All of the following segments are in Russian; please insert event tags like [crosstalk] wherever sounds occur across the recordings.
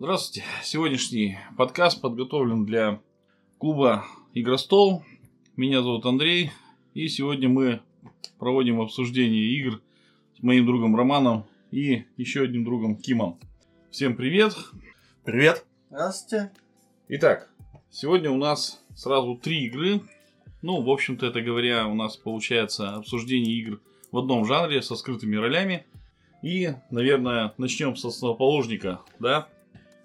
Здравствуйте. Сегодняшний подкаст подготовлен для клуба Игростол. Меня зовут Андрей. И сегодня мы проводим обсуждение игр с моим другом Романом и еще одним другом Кимом. Всем привет. Привет. Здравствуйте. Итак, сегодня у нас сразу три игры. Ну, в общем-то, это говоря, у нас получается обсуждение игр в одном жанре со скрытыми ролями. И, наверное, начнем с основоположника, да,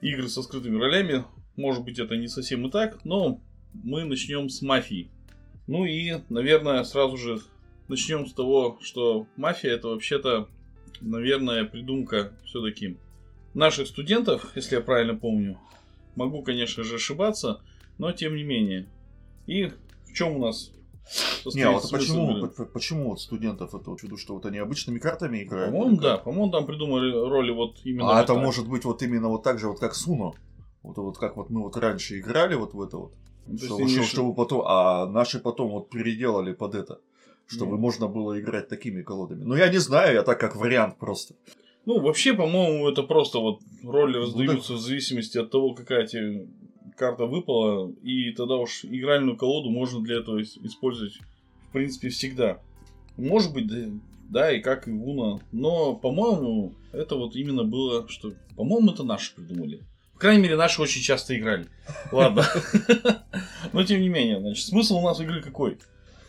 игры со скрытыми ролями. Может быть, это не совсем и так, но мы начнем с мафии. Ну и, наверное, сразу же начнем с того, что мафия это вообще-то, наверное, придумка все-таки наших студентов, если я правильно помню. Могу, конечно же, ошибаться, но тем не менее. И в чем у нас не, а вот почему, почему вот студентов это чудо, что вот они обычными картами играют? По-моему, да, по-моему, там придумали роли вот именно. А это так. может быть вот именно вот так же, вот как Суно. Вот, вот как вот мы вот раньше играли вот в это вот. Что, что, имеешь... чтобы потом, а наши потом вот переделали под это, чтобы mm. можно было играть такими колодами. Ну я не знаю, я так как вариант просто. Ну, вообще, по-моему, это просто вот роли раздаются ну, да. в зависимости от того, какая тебе карта выпала, и тогда уж игральную колоду можно для этого использовать, в принципе, всегда. Может быть, да, да и как и Уна, но, по-моему, это вот именно было, что, по-моему, это наши придумали. По крайней мере, наши очень часто играли. Ладно. [laughs] Но, тем не менее, значит, смысл у нас игры какой?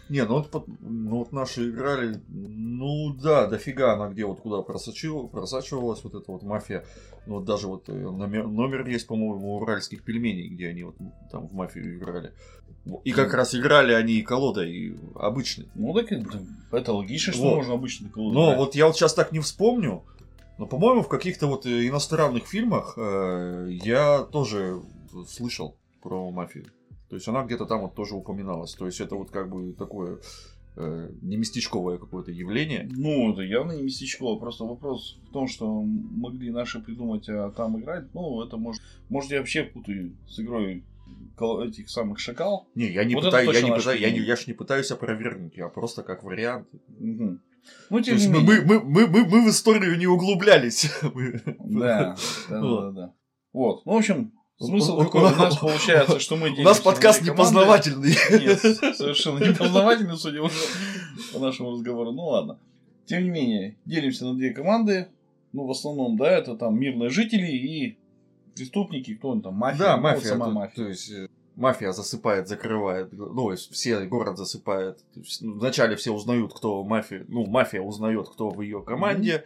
Не, ну вот, ну вот наши играли, ну да, дофига она где вот куда просочила, просачивалась вот эта вот мафия. Ну вот даже вот э, номер, номер есть, по-моему, уральских пельменей, где они вот там в мафию играли. И как раз играли они и колодой обычной. Ну так это логично, что вот. можно обычной колодой Но играть. вот я вот сейчас так не вспомню, но, по-моему, в каких-то вот э, иностранных фильмах э, я тоже слышал про мафию. То есть она где-то там вот тоже упоминалась. То есть это вот как бы такое э, не местечковое какое-то явление. Ну, это явно не местечковое. Просто вопрос в том, что могли наши придумать, а там играть. Ну, это может... Может, я вообще путаю с игрой этих самых шакал. Не, я не вот пытаюсь, я не пытаюсь, я, не, я ж не пытаюсь опровергнуть, я просто как вариант. Угу. Ну, тем не менее. Мы, мы, мы, мы, мы в историю не углублялись. [laughs] Да, да, да, да. Вот. Ну, в общем, Смысл какой? У нас получается, что мы У нас подкаст непознавательный. Нет, [laughs] совершенно непознавательный, судя по нашему разговору. Ну ладно. Тем не менее, делимся на две команды. Ну, в основном, да, это там мирные жители и преступники, кто он там, мафия. Да, мафия. Вот сама мафия. То есть, э, мафия засыпает, закрывает, ну, все город засыпает. Вначале все узнают, кто мафия, ну, мафия узнает, кто в ее команде,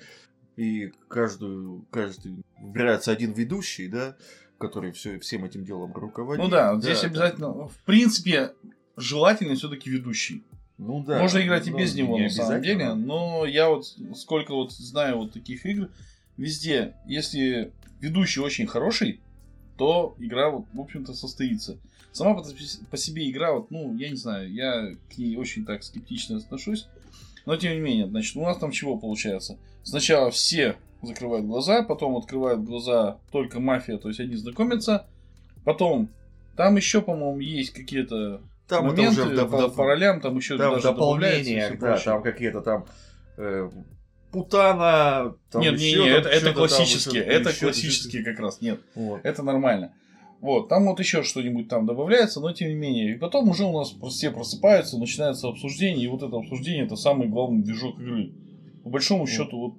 mm-hmm. и каждую, каждый выбирается один ведущий, да, который все, всем этим делом руководит. Ну да, да здесь да, обязательно, да. в принципе, желательно все-таки ведущий. Ну да. Можно играть и без него, на самом деле. Но я вот сколько вот знаю вот таких игр, везде, если ведущий очень хороший, то игра, вот, в общем-то, состоится. Сама по, по себе игра, вот, ну, я не знаю, я к ней очень так скептично отношусь. Но тем не менее, значит, у нас там чего получается? Сначала все закрывают глаза, потом открывают глаза только мафия, то есть они знакомятся, потом там еще, по-моему, есть какие-то там моменты уже по, по ролям, там еще там даже дополнения, да, там какие-то там э, путана, там нет, еще, не, не, это, это классические, там, это классические как раз, нет, вот. это нормально. Вот, там вот еще что-нибудь там добавляется, но тем не менее. И потом уже у нас все просыпаются, начинается обсуждение, и вот это обсуждение это самый главный движок игры. По большому вот. счету, вот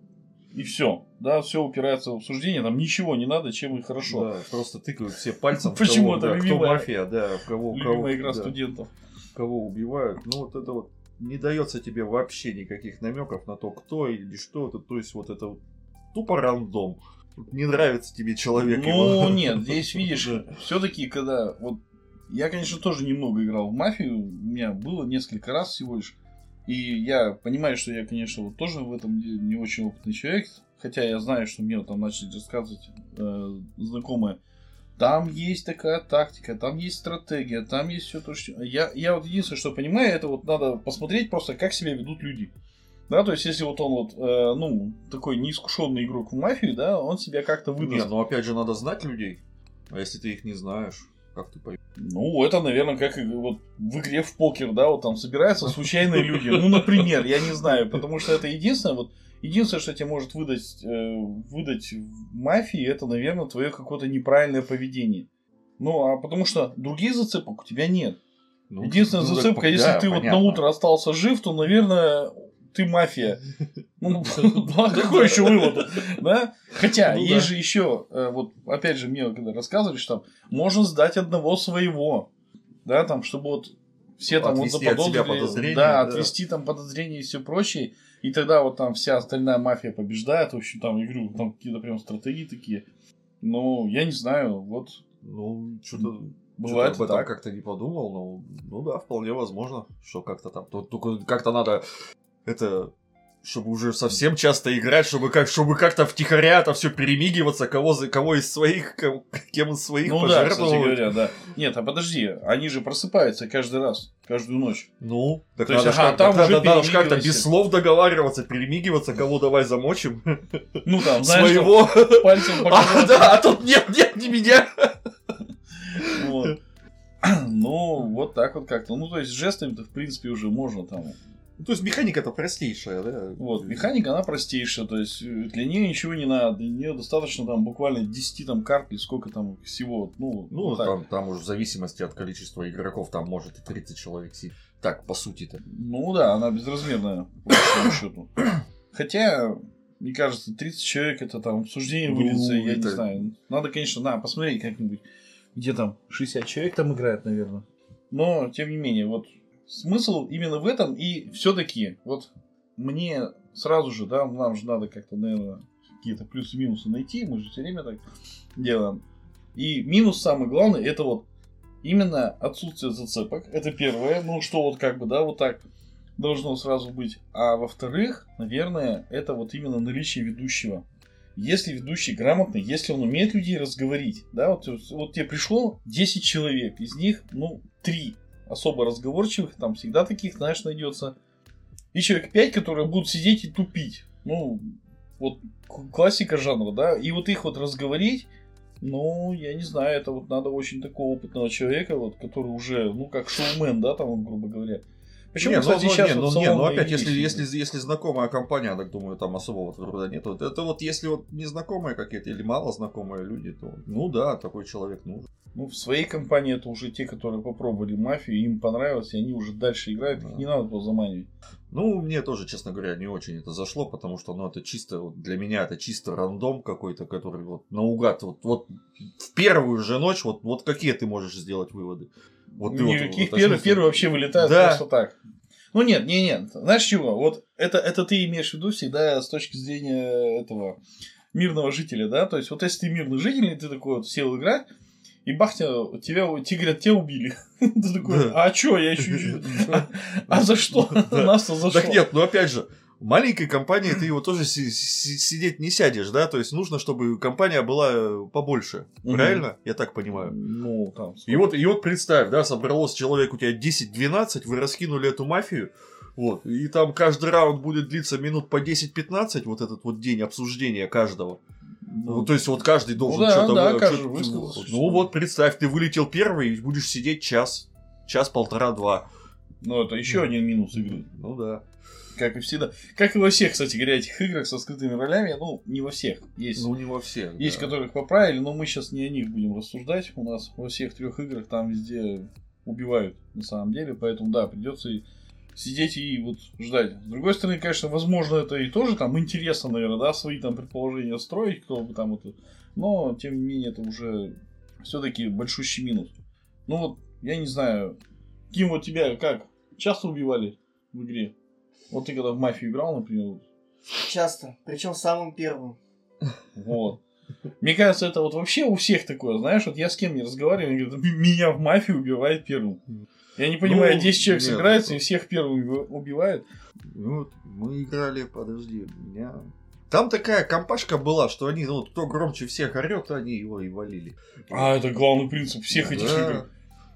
и все. Да, все упирается в обсуждение, там ничего не надо, чем и хорошо. Да, просто тыкают все пальцем. [laughs] Почему это да, кто мафия, да, кого, любимая игра да, студентов. Кого убивают. Ну вот это вот не дается тебе вообще никаких намеков на то, кто или что это. То есть вот это вот тупо рандом. Не нравится тебе человек. Ну [laughs] нет, здесь видишь, все-таки когда вот я, конечно, тоже немного играл в мафию, у меня было несколько раз всего лишь. И я понимаю, что я, конечно, вот тоже в этом не очень опытный человек, хотя я знаю, что мне там начали рассказывать э, знакомые. Там есть такая тактика, там есть стратегия, там есть все то, что... Я, я вот единственное, что понимаю, это вот надо посмотреть просто, как себя ведут люди. Да, то есть, если вот он вот, э, ну, такой неискушенный игрок в мафию, да, он себя как-то выдаст. Нет, ну опять же, надо знать людей. А если ты их не знаешь, как ты поймешь? Ну, это, наверное, как вот в игре в покер, да, вот там собираются случайные люди. Ну, например, я не знаю, потому что это единственное, вот Единственное, что тебе может выдать, э, выдать мафии, это, наверное, твое какое-то неправильное поведение. Ну, а потому что других зацепок у тебя нет. Ну, Единственная ну, зацепка, так, если да, ты вот понятно. на утро остался жив, то, наверное, ты мафия. Ну, [laughs] какой еще вывод? Да? Хотя, Ну есть же еще, э, вот опять же, мне когда рассказывали, что там можно сдать одного своего, да, там, чтобы вот все там вот заподозрили, да, отвести там подозрения и все прочее, и тогда вот там вся остальная мафия побеждает, в общем, там, говорю, там какие-то прям стратегии такие. Ну, я не знаю, вот Ну, что-то бывает об и этом как-то не подумал, но ну да, вполне возможно, что как-то там. Только как-то надо это чтобы уже совсем часто играть, чтобы как чтобы как-то втихаря это все перемигиваться, кого за кого из своих, кого- кем из своих Ну да, пожертвовать. говоря, да. Нет, а подожди, они же просыпаются каждый раз, каждую ночь. Ну, так То есть, надо, ж ага, там уже надо- надо ж как-то без слов договариваться, перемигиваться, кого давай замочим. Ну там, [laughs] знаешь, Своего. там пальцем [laughs] А, да, а тут нет, нет, не меня. Вот. [clears throat] Ну, вот так вот как-то. Ну, то есть, жестами-то, в принципе, уже можно там. Ну, То есть механика-то простейшая, да? Вот, механика, она простейшая, то есть, э, для нее ничего не надо, для нее достаточно там буквально 10 там карт или сколько там всего, ну, Ну, вот там, там уже в зависимости от количества игроков, там может и 30 человек сидеть. Так, по сути-то. Ну да, она безразмерная, по большому счету. Хотя, мне кажется, 30 человек это там обсуждение Ну, выльется, я не это- знаю. Надо, конечно, на, посмотреть как-нибудь, где там 60 человек там играет, наверное. Но, тем не менее, вот смысл именно в этом, и все-таки, вот мне сразу же, да, нам же надо как-то, наверное, какие-то плюсы-минусы найти, мы же все время так делаем. И минус самый главный, это вот именно отсутствие зацепок. Это первое. Ну, что вот как бы, да, вот так должно сразу быть. А во-вторых, наверное, это вот именно наличие ведущего. Если ведущий грамотный, если он умеет людей разговорить, да, вот, вот тебе пришло 10 человек, из них, ну, 3 особо разговорчивых, там всегда таких, знаешь, найдется. И человек 5, которые будут сидеть и тупить. Ну, вот классика жанра, да, и вот их вот разговорить, ну, я не знаю, это вот надо очень такого опытного человека, вот, который уже, ну, как шоумен, да, там, грубо говоря. Почему, не, ну, кстати, ну, сейчас не, вот ну, не, ну салоны опять, если, если, если знакомая компания, так думаю, там особого труда нет. Вот Это вот если вот незнакомые какие-то или мало знакомые люди, то ну да, такой человек нужен. Ну, в своей компании это уже те, которые попробовали мафию, им понравилось, и они уже дальше играют, их Да. не надо было заманивать. Ну, мне тоже, честно говоря, не очень это зашло, потому что, ну, это чисто, вот для меня это чисто рандом какой-то, который вот наугад, вот, вот в первую же ночь, вот, вот какие ты можешь сделать выводы? Вот Никаких вот первый, очнулся. первый вообще вылетает Да. просто так. Ну нет, не, нет. Знаешь чего? Вот это, это ты имеешь в виду всегда с точки зрения этого мирного жителя, да? То есть, вот если ты мирный житель, и ты такой вот сел играть, и бах, тебя, тебя, тебе говорят, тебя убили. [laughs] Ты такой, а чё, я еще... [laughs] [laughs] А за что? Нас-то за что? Так нет, ну опять же, в маленькой компании ты его тоже си- си- сидеть не сядешь, да? То есть нужно, чтобы компания была э, побольше. Правильно? Я так понимаю. Ну, там... И вот, и вот представь, да, собралось человек у тебя 10-12, вы раскинули эту мафию, вот, и там каждый раунд будет длиться минут по 10-15, вот этот вот день обсуждения каждого. Ну, то есть вот каждый должен да, что-то... да, вы- каждый высказался, Ну вот представь, ты вылетел первый и будешь сидеть час, час, полтора, два. Ну, это еще один минус игры. Ну да. Как и всегда. Как и во всех, кстати говоря, этих играх со скрытыми ролями. Ну, не во всех. Есть, Ну не во всех. есть да. которых поправили, но мы сейчас не о них будем рассуждать. У нас во всех трех играх там везде убивают на самом деле. Поэтому, да, придется и сидеть и вот ждать. С другой стороны, конечно, возможно, это и тоже там интересно, наверное, да, свои там предположения строить, кто бы там это. Но, тем не менее, это уже все-таки большущий минус. Ну вот, я не знаю, Ким, вот тебя как? Часто убивали в игре? Вот ты когда в мафию играл, например, Часто. Причем самым первым. вот. Мне кажется, это вот вообще у всех такое, знаешь, вот я с кем не разговариваю, они говорят, «М- меня в мафию убивает первым. Я не понимаю, Ну, 10 человек нет, собирается, это- и всех первым уби- убивают. Ну, вот мы играли, подожди, меня... Там такая компашка была, что они, ну, вот кто громче всех орет, они его и валили. А, это главный принцип всех этих Да. игр.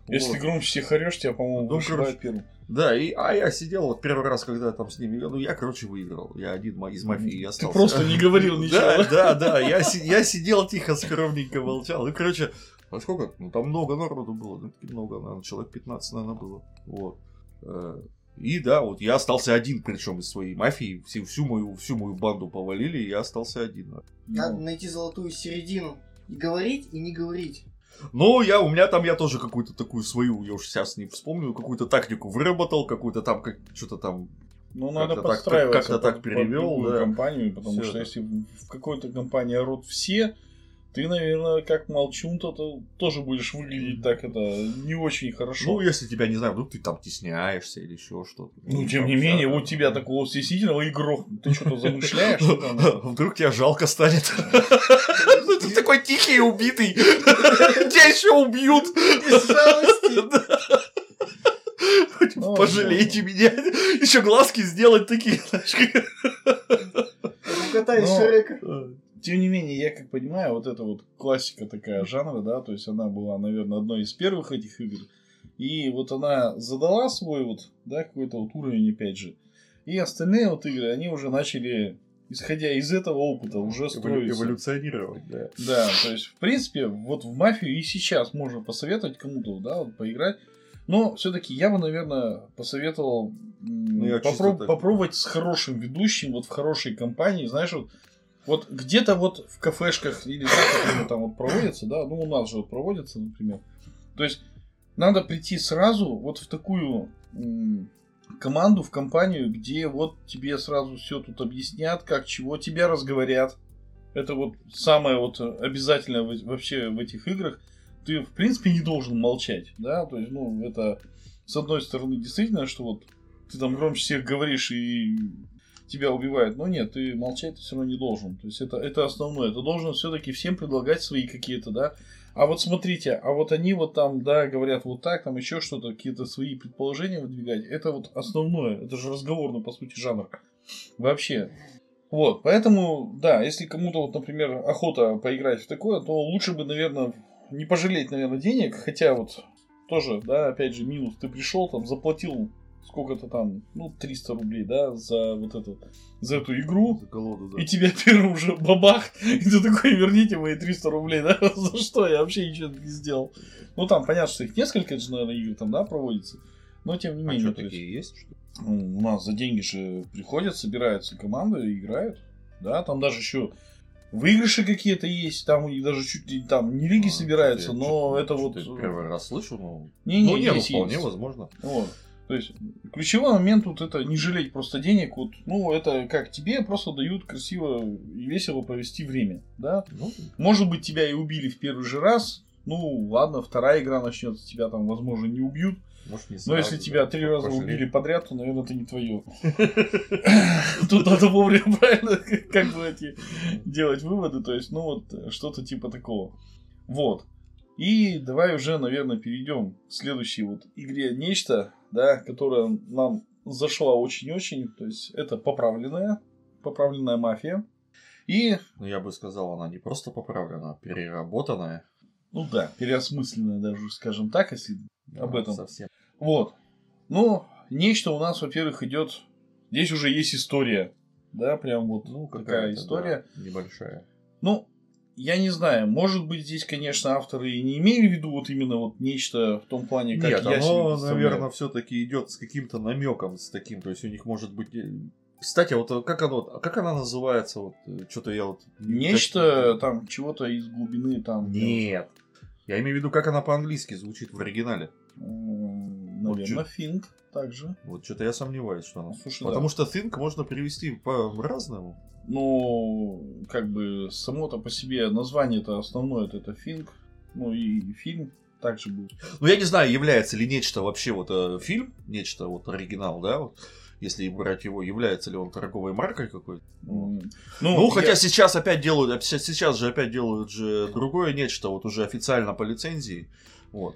Если Вот. ты громче всех орешь, тебя, по-моему, Ну, короче, первым. Да, и, а я сидел вот первый раз, когда я там с ними ну, я, короче, выиграл. Я один из мафии Ты остался. просто не говорил [laughs] ничего. Да, да, да, я, я сидел тихо, скромненько молчал. Ну, короче, а сколько? Ну, там много народу было, ну, таки много, наверное, человек 15, наверное, было. Вот. Э, И да, вот я остался один, причем из своей мафии. Всю, всю, мою, всю мою банду повалили, и я остался один. Надо найти золотую середину. И говорить, и не говорить. Но я, у меня там я тоже какую-то такую свою, я уж сейчас не вспомню, какую-то тактику выработал, какую-то там, как, что-то там Ну, надо Как-то так- подстраиваться как-то так под- под перевёл, другую да. компанию, потому Всё что это. если в какой-то компании орут все, ты, наверное, как молчун, то ты тоже будешь выглядеть так это не очень Ну, хорошо. если тебя, не знаю, вдруг ты там тесняешься или еще что-то. Ну, тем там не менее, вот тебя такого стеснительного игрок, ты что-то замышляешь? [laughs] там? Вдруг тебя жалко станет. [laughs] Ты такой тихий и убитый. Тебя еще убьют. Из жалости. Пожалейте меня. Еще глазки сделать такие, знаешь, Рукота из Шрека. Тем не менее, я как понимаю, вот эта вот классика такая жанра, да, то есть она была, наверное, одной из первых этих игр. И вот она задала свой вот, да, какой-то вот уровень, опять же. И остальные вот игры, они уже начали, исходя из этого опыта, уже строиться. Эволюционировать, да. Да, то есть, в принципе, вот в мафию и сейчас можно посоветовать кому-то, да, вот поиграть. Но все-таки я бы, наверное, посоветовал Ну, я попро- чисто так- попробовать с хорошим ведущим, вот в хорошей компании, знаешь, вот, вот где-то вот в кафешках или это там вот проводится, да, ну у нас же вот проводится, например. То есть надо прийти сразу вот в такую команду, в компанию, где вот тебе сразу все тут объяснят, как чего, тебя разговорят. Это вот самое вот обязательное вообще в этих играх. Ты, в принципе, не должен молчать, да, то есть, ну, это, с одной стороны, действительно, что вот ты там громче всех говоришь и тебя убивают, но нет, ты молчать ты все равно не должен, то есть, это, это основное, ты должен все-таки всем предлагать свои какие-то, да, а вот смотрите, а вот они вот там, да, говорят вот так, там еще что-то, какие-то свои предположения выдвигать, это вот основное, это же разговорный, по сути, жанр. Вообще. Вот, поэтому, да, если кому-то, вот, например, охота поиграть в такое, то лучше бы, наверное, не пожалеть, наверное, денег, хотя вот тоже, да, опять же, минус, ты пришел, там, заплатил сколько-то там, ну, 300 рублей, да, за вот эту, за эту игру, За колоду, да. и тебя первым же бабах, и ты такой, верните мои 300 рублей, да? [laughs] За что? Я вообще ничего не сделал. Ну, там, понятно, что их несколько же, наверное, игр там, да, проводится. Но, тем не А менее, что, то есть, такие есть? что ну, у нас за деньги же приходят, собираются команды и играют. Да, там даже еще выигрыши какие-то есть, там у них даже чуть ли там не лиги А, собираются, я но это вот... Первый раз слышу, но... Ну, не, ну, есть, вполне есть. возможно. Вот. То есть, ключевой момент тут это не жалеть просто денег. Вот, ну, это как тебе просто дают красиво и весело провести время, да? Ну, Может быть, тебя и убили в первый же раз. Ну, ладно, вторая игра начнется, тебя там, возможно, не убьют. может, не Но сразу, если да, тебя три раза пожалеть. убили подряд, то, наверное, это не твое. [laughs] [laughs] Тут надо вовремя правильно [laughs] как бы эти делать выводы. То есть, ну вот, что-то типа такого. Вот. И давай уже, наверное, перейдем к следующей вот игре Нечто, да, которая нам зашла очень-очень. То есть, это поправленная, поправленная мафия. И, Ну, я бы сказал, она не просто поправлена, а переработанная. ну да, переосмысленная даже, скажем так, если об Да, этом. Совсем. Вот. Ну, нечто у нас, во-первых, идет. Здесь уже есть история. Да, прям вот Ну, какая-то, история. да, небольшая. Ну, я не знаю, может быть, здесь, конечно, авторы и не имели в виду вот именно вот нечто в том плане, как Нет, я оно, наверное, все-таки идет с каким-то намеком, с таким, то есть у них может быть. э, Кстати, вот э, как оно, как она называется? Вот что-то я вот. Нечто там чего-то из глубины там. Нет. Я имею в виду, как она по-английски звучит в оригинале. Наверное, Финк также. Вот что-то я сомневаюсь, что она. Слушай, Потому да. что think можно перевести по-разному. Ну, как бы само-то по себе название-то основное это, Финк. Ну и фильм также будет. Ну, я не знаю, является ли нечто вообще вот э, фильм, нечто вот оригинал, да, вот, если брать его, является ли он торговой маркой какой-то. М, Ну, я- хотя сейчас опять делают, оп- сейчас же опять делают же другое нечто, вот уже официально по лицензии. Вот.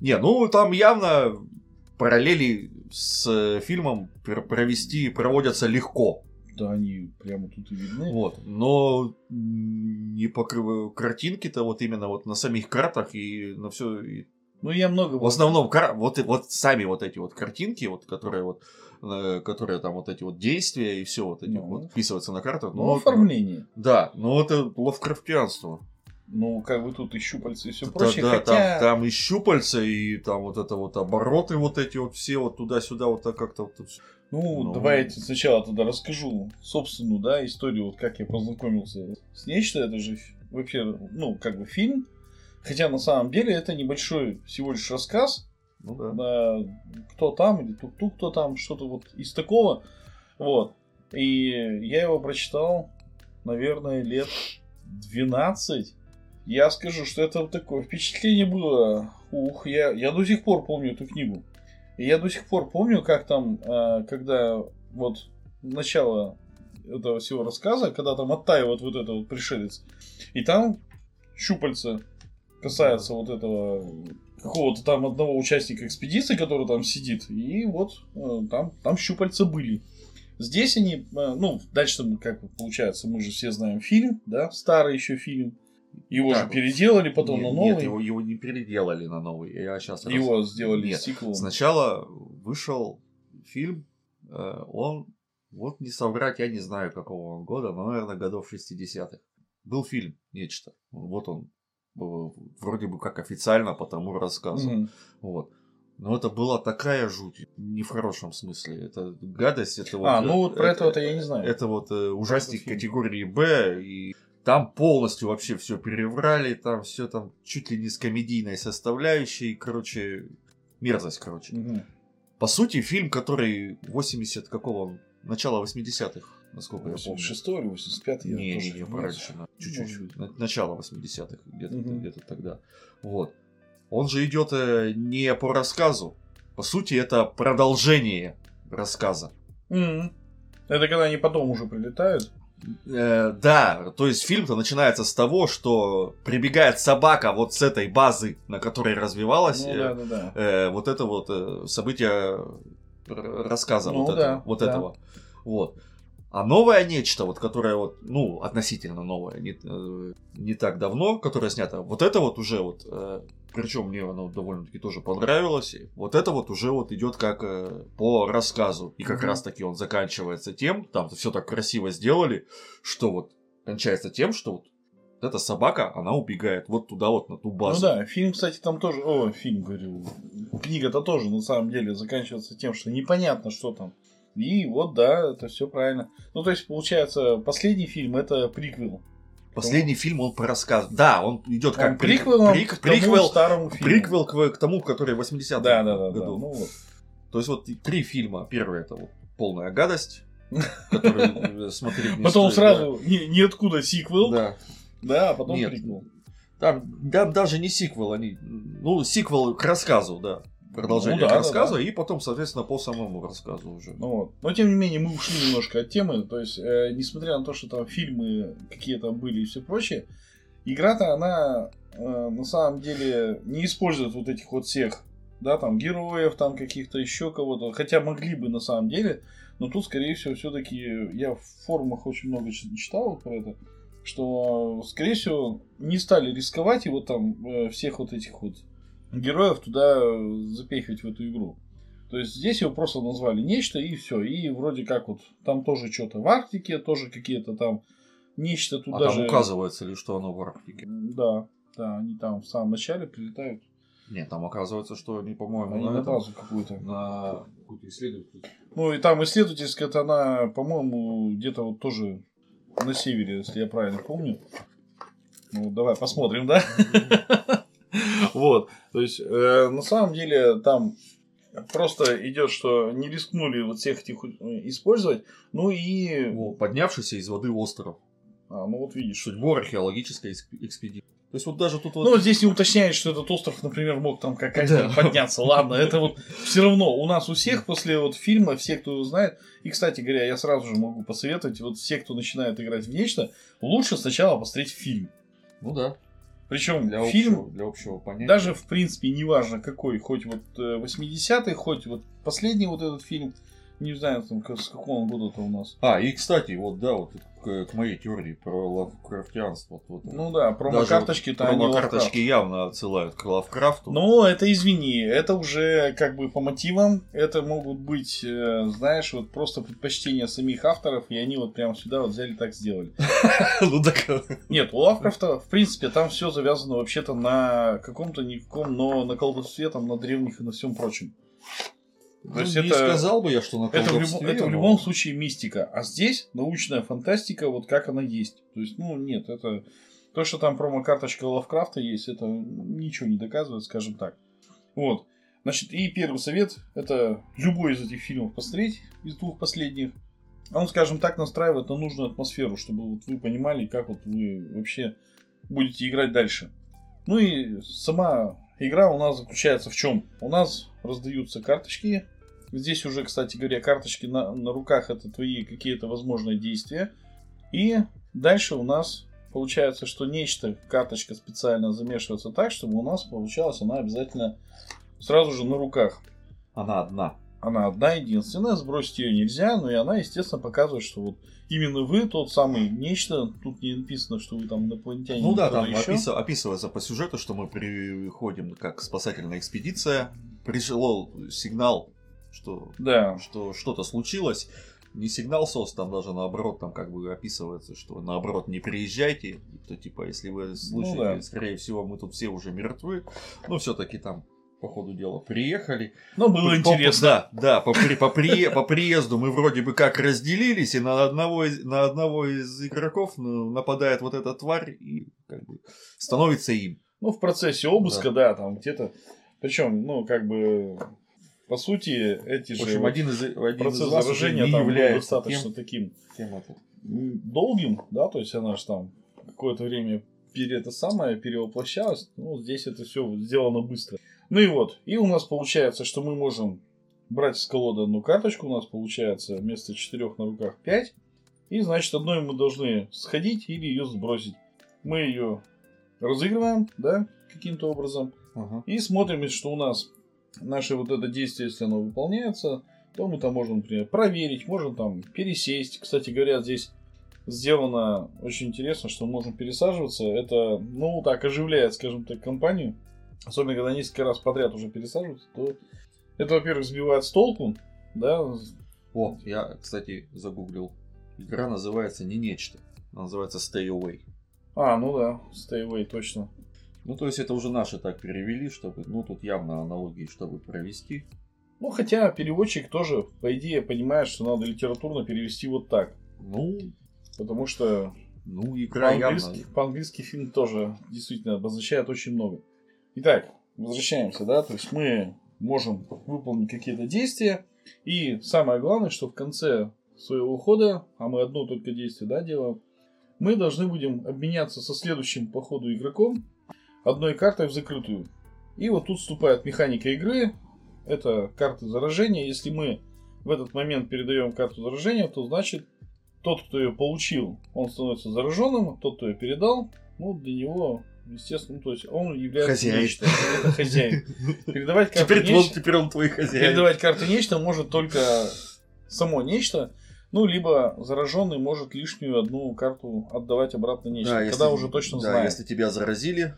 Не, ну там явно параллели с э, фильмом пр- провести проводятся легко. Да, они прямо тут и видны. Вот. Но не покрываю картинки-то вот именно вот на самих картах и на все. Ну, я много... В основном кар- вот, и- вот сами вот эти вот картинки, вот, которые вот э, которые там вот эти вот действия и все вот эти Ну. вот вписываются на картах. Ну, оформление. Да, но это лавкрафтианство. Ну, как бы тут и щупальца и все Да, прочее. да, хотя... там, там и щупальца, и там вот это вот обороты вот эти вот все вот туда-сюда вот так как-то вот. Ну, Ну. давайте сначала тогда расскажу собственную, да, историю, вот как я познакомился с нечто. Это же вообще, ну, как бы фильм. Хотя на самом деле это небольшой всего лишь рассказ. Ну да. Да, кто там, или тук-тук, кто там, что-то вот из такого. Вот. И я его прочитал, наверное, лет 12. Я скажу, что это вот такое впечатление было. Ух, я, я до сих пор помню эту книгу. И я до сих пор помню, как там, э, когда вот начало этого всего рассказа, когда там оттаивает вот это вот пришелец, и там щупальца касается вот этого какого-то там одного участника экспедиции, который там сидит, и вот э, там, там щупальца были. Здесь они, э, ну, дальше как получается, мы же все знаем фильм, да, старый еще фильм. Его Да. же переделали потом нет, на новый. нет, его, его не переделали на новый. Я сейчас Его сделали Нет, сиквелом. Сначала вышел фильм, э, он, вот не соврать, я не знаю какого он года, но, наверное, годов 60-х. Был фильм «Нечто». Вот он, э, вроде бы как официально по тому рассказу. Мгм. Вот. Но это была такая жуть, не в хорошем смысле. Это гадость, это вот... А, ну вот про э, этого-то я не знаю. Это вот э, ужастик категории Б, и там полностью вообще все переврали, там все там чуть ли не с комедийной составляющей, короче, мерзость, короче. Мгм. По сути, фильм, который 80 какого он? Начало 80-х, насколько я помню. 86 или 85 я Не, тоже не, не, на- чуть-чуть. Может Начало 80-х, где-то, Мгм. где-то тогда. Вот. Он же идет э, не по рассказу. По сути, это продолжение рассказа. Мгм. Это когда они потом уже прилетают. Э, да, то есть фильм-то начинается с того, что прибегает собака вот с этой базы, на которой развивалась Ну э, да, да, да. э, вот это вот э, событие р- рассказа Ну вот, да, этого, вот да. этого. Вот. А новое нечто, вот которое вот, ну, относительно новое, не, э, не так давно, которое снято, вот это вот уже вот, причем мне оно довольно-таки тоже понравилось, и вот это вот уже вот идет как э, по рассказу, и как Мгм. раз таки он заканчивается тем, там все так красиво сделали, что вот кончается тем, что вот эта собака, она убегает вот туда вот на ту базу. Ну да, фильм, кстати, там тоже... О, фильм, говорю. Книга-то тоже, на самом деле, заканчивается тем, что непонятно, что там. И вот, да, это все правильно. Ну, то есть, получается, последний фильм это приквел. Последний фильм он по рассказу. Да, он идет как прик- приквелом прик- к тому приквел, старому фильму. приквел к, к тому, который в 80-м Да, да, да, да. году. Ну вот. То есть вот три фильма. Первый это вот полная гадость, которую э, [laughs] смотреть не Потом сразу ни- ниоткуда сиквел, Да. да, а потом Нет. приквел. Там, там даже не сиквел, они. Ну, сиквел к рассказу, да. Продолжение Ну да, к да, да. и потом, соответственно, по самому рассказу уже. Ну вот. Но тем не менее, мы ушли немножко от темы. То есть, э, несмотря на то, что там фильмы какие-то были и все прочее, игра-то она э, на самом деле не использует вот этих вот всех, да, там героев, там каких-то еще кого-то. Хотя могли бы на самом деле. Но тут, скорее всего, все-таки я в форумах очень много читал вот про это, что, скорее всего, не стали рисковать и вот там э, всех вот этих вот героев туда э, запихивать в эту игру. То есть здесь его просто назвали нечто и все. И вроде как вот там тоже что-то в Арктике, тоже какие-то там нечто тут а даже. там указывается ли, что оно в Арктике? Да, да, они там в самом начале прилетают. Нет, там оказывается, что они, по-моему, Они на на базу какую-то. на какую-то исследовательскую. Ну и там исследовательская, это она, по-моему, где-то вот тоже на севере, если я правильно помню. Ну, давай посмотрим, да? [laughs] Вот. То есть, э, на самом деле, там просто идет, что не рискнули вот всех этих э, использовать. Ну и. О, поднявшийся из воды остров. А, ну вот видишь. Судьбу археологической эксп- экспедиции. То есть вот даже тут вот... Ну, здесь не уточняет, что этот остров, например, мог там какая-то Да. подняться. Ладно, это вот [laughs] все равно у нас у всех после вот фильма, все, кто его знает, и, кстати говоря, я сразу же могу посоветовать, вот все, кто начинает играть в нечто, лучше сначала посмотреть фильм. Ну да. Причем Для фильм, общего, для общего понятия. даже в принципе, неважно какой, хоть вот э, 80-й, хоть вот последний вот этот фильм, Не знаю, там, с какого года-то у нас. А, и, кстати, вот, да, вот к, к моей теории про лавкрафтианство. Вот, Ну да, промо-карточки-то они промо-карточки явно отсылают к Лавкрафту. Ну, это извини, это уже как бы по мотивам, это могут быть, э, знаешь, вот просто предпочтения самих авторов, и они вот прямо сюда вот взяли так сделали. [laughs] ну так. Нет, у Лавкрафта, в принципе, там все завязано вообще-то на каком-то никаком, но на колдовстве, там, на древних и на всем прочем. То есть Ну, не это- сказал бы я, что на Это в, любом, это в любом случае мистика. А здесь научная фантастика, вот как она есть. То есть, ну, нет, это... То, что там промо-карточка Лавкрафта есть, это ничего не доказывает, скажем так. Вот. Значит, и первый совет – это любой из этих фильмов посмотреть, из двух последних. Он, скажем так, настраивает на нужную атмосферу, чтобы вот вы понимали, как вот вы вообще будете играть дальше. Ну и сама игра у нас заключается в чем? У нас раздаются карточки. Здесь уже, кстати говоря, карточки на, на руках это твои какие-то возможные действия. И дальше у нас получается, что нечто, карточка специально замешивается так, чтобы у нас получалась она обязательно сразу же на руках. Она одна. Она одна единственная, сбросить ее нельзя, но и она, естественно, показывает, что вот именно вы тот самый нечто. Тут не написано, что вы там инопланетяне. Ну да, там еще. опис- описывается по сюжету, что мы приходим как спасательная экспедиция. Пришел сигнал, что, Да. что что-то случилось. Не сигнал СОС, там даже наоборот, там как бы описывается, что наоборот не приезжайте, то типа если вы слышите, Ну да. скорее всего мы тут все уже мертвы, но все-таки там по ходу дела приехали. Но было По- интересно. Да, да, по, при- по, прие- по приезду мы вроде бы как разделились, и на одного из, на одного из игроков ну, нападает вот эта тварь и как бы становится им. Ну, в процессе обыска, да, там где-то. Причем, ну, как бы, по сути, эти В же общем, один из, один из процесс уже заражения там был является достаточно тем, таким кем это. м, долгим, да, то есть она же там какое-то время пере, это самое перевоплощалась. Ну, здесь это все сделано быстро. Ну и вот, и у нас получается, что мы можем брать с колоды одну карточку, у нас получается вместо четырех на руках 5. И значит, одной мы должны сходить или ее сбросить. Мы ее разыгрываем, да, каким-то образом. Ага. И смотрим, что у нас наше вот это действие, если оно выполняется, то мы там можем, например, проверить, можем там пересесть. Кстати говоря, здесь сделано очень интересно, что мы можем пересаживаться. Это, ну, так оживляет, скажем так, компанию. Особенно, когда несколько раз подряд уже пересаживаются, то это, во-первых, сбивает с толку, да, О, я, кстати, загуглил. Игра называется не нечто, она называется Stay Away. а, ну да, stay away, точно. Ну, то есть это уже наши так перевели, чтобы, ну, тут явно аналогии, чтобы провести. Ну, хотя переводчик тоже, по идее, понимает, что надо литературно перевести вот так. Ну, Потому что ну, игра явно... По-английски, по-английски фильм тоже действительно обозначает очень много. Итак, возвращаемся, да, то есть мы можем выполнить какие-то действия, и самое главное, что в конце своего ухода, а мы одно только действие, да, делаем, мы должны будем обменяться со следующим по ходу игроком одной картой в закрытую. И вот тут вступает механика игры, это карты заражения. Если мы в этот момент передаем карту заражения, то значит тот, кто ее получил, он становится зараженным, тот, кто ее передал, ну, для него, естественно, ну, то есть он является Хозяин. нечто. Это хозяин. [laughs] Передавать карты Теперь он, нечто, теперь он твой хозяин. передавать карты нечто может только само нечто, ну, либо зараженный может лишнюю одну карту отдавать обратно нечто. Да, когда если- уже точно да, знает. если тебя заразили,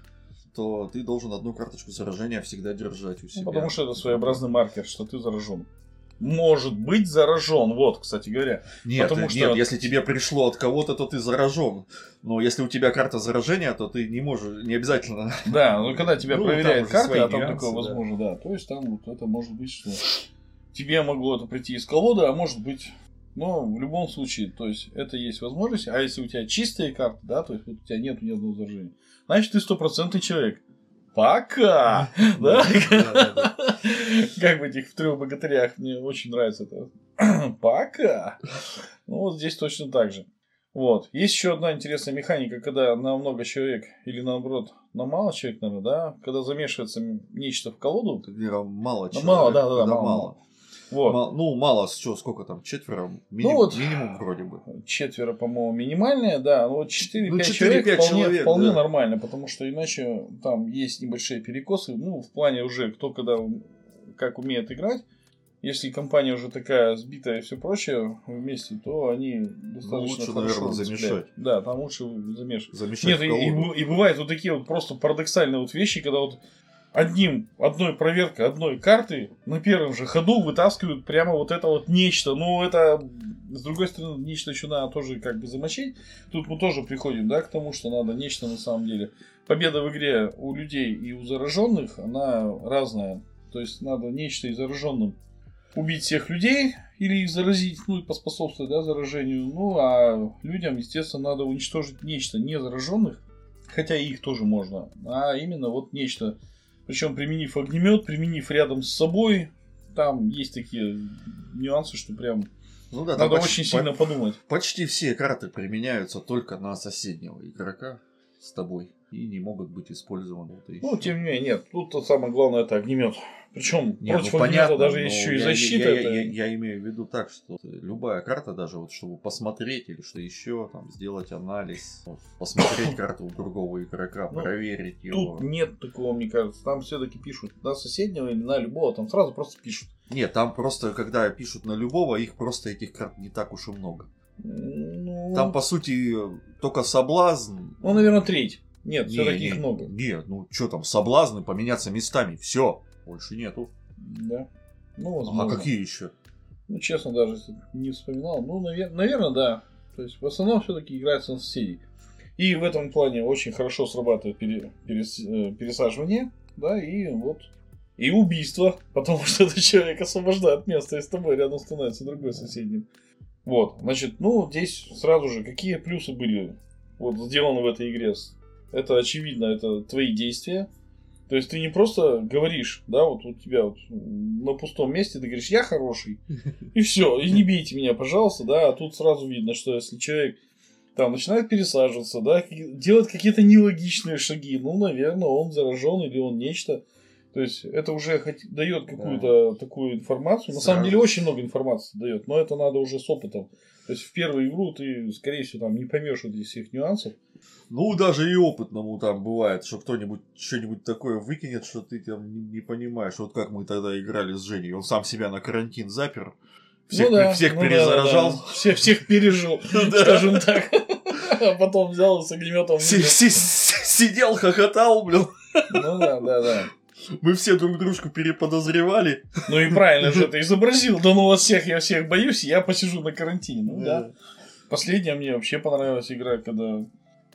то ты должен одну карточку заражения всегда держать у себя. Ну, потому что это своеобразный маркер, что ты заражен. Может быть заражен, вот, кстати говоря. Нет, потому нет, что- если тебе пришло от кого-то, то ты заражен. Но если у тебя карта заражения, то ты не можешь, не обязательно. Да, ну когда тебя Ну, карты, свои а там нюансы, такое да. возможно, да. То есть там вот это может быть, что тебе могло это прийти из колоды, а может быть. Но в любом случае, то есть это есть возможность. А если у тебя чистые карты, да, то есть вот у тебя нет ни одного заражения, значит ты стопроцентный человек. Пока! Да? Как в этих в трех богатырях. Мне очень нравится это. [clears throat] Пока! Ну вот здесь точно так же. Вот. Есть еще одна интересная механика, когда на много человек, или наоборот, на мало человек, наверное, да, когда замешивается нечто в колоду. Когда мало человек. мало, да, да, да, мало, мало. Вот. Мал- Ну, мало, что, сколько там, четверо? Минимум, вот. минимум вроде бы. Четверо, по-моему, минимальная, да. Но вот 4-5 Ну, 4-5 человек вполне, человек, вполне да. нормально, потому что иначе там есть небольшие перекосы. Ну, в плане уже кто когда как умеет играть. если компания уже такая сбитая и все прочее вместе, то они достаточно лучше, хорошо наверное, цепляют. замешать. Да, там лучше замешивать. Замешать Нет, и, и и бывают вот такие вот просто парадоксальные вот вещи, когда вот одним, одной проверкой одной карты на первом же ходу вытаскивают прямо вот это вот нечто. Ну, это, с другой стороны, нечто еще надо тоже как бы замочить. Тут мы тоже приходим, да, к тому, что надо нечто на самом деле. Победа в игре у людей и у зараженных, она разная. То есть надо нечто и зараженным убить всех людей или их заразить, ну и поспособствовать да, заражению. Ну а людям, естественно, надо уничтожить нечто не зараженных, хотя их тоже можно, а именно вот нечто. Причем применив огнемет, применив рядом с собой, там есть такие нюансы, что прям Ну да, надо почти- очень сильно подумать. Почти все карты применяются только на соседнего игрока с тобой и не могут быть использованы. Ну, тем не менее, нет, тут самое главное это огнемет. Причем Не, против ну, понятно, даже есть еще и я- защита. Я, это- я- я имею в виду так, что любая карта, даже вот чтобы посмотреть или что еще, там, сделать анализ, вот, посмотреть [coughs] карту у другого игрока, Ну, проверить его. Тут нет такого, мне кажется. Там все-таки пишут на соседнего или на любого, там сразу просто пишут. Нет, там просто, когда пишут на любого, их просто этих карт не так уж и много. Ну, Там, по сути, только соблазн. ну, наверное, треть. Нет, Не, все-таки не, их много. Нет, ну что там, соблазны поменяться местами. Все, больше нету. Да. Ну, А возможно. какие еще? Ну, честно, даже не вспоминал. Ну, наверное, да. То есть, в основном все-таки играется на соседей. И в этом плане очень хорошо срабатывает пере- перес- э, пересаживание, да, и вот и убийство, [laughs] потому что этот человек освобождает место, и с тобой рядом становится другой соседним. Вот, значит, ну, здесь сразу же, какие плюсы были вот сделаны в этой игре? Это очевидно, это твои действия. То есть ты не просто говоришь, да, вот у тебя вот на пустом месте ты говоришь, я хороший, [laughs] и все, и не бейте меня, пожалуйста, да, а тут сразу видно, что если человек там начинает пересаживаться, да, делать какие-то нелогичные шаги, ну, наверное, он заражен или он нечто. То есть это уже хоть- дает какую-то такую информацию. На самом Сразу. деле очень много информации дает, но это надо уже с опытом. То есть в первую игру ты, скорее всего, там не поймешь вот этих всех нюансов. Ну, даже и опытному там бывает, что кто-нибудь что-нибудь такое выкинет, что ты там не, понимаешь. Вот как мы тогда играли с Женей. Он сам себя на карантин запер. Всех, Ну да, всех ну да, перезаражал. да, да. Всех, всех пережил, [laughs] Да. скажем так. [laughs] А потом взял с огнеметом. Си- си- си- Сидел, хохотал, блин. Ну да, да, да. Мы все друг дружку переподозревали. Ну и правильно же ты изобразил. Да ну вас всех, я всех боюсь, я посижу на карантине. Ну да. Последняя мне вообще понравилась игра, когда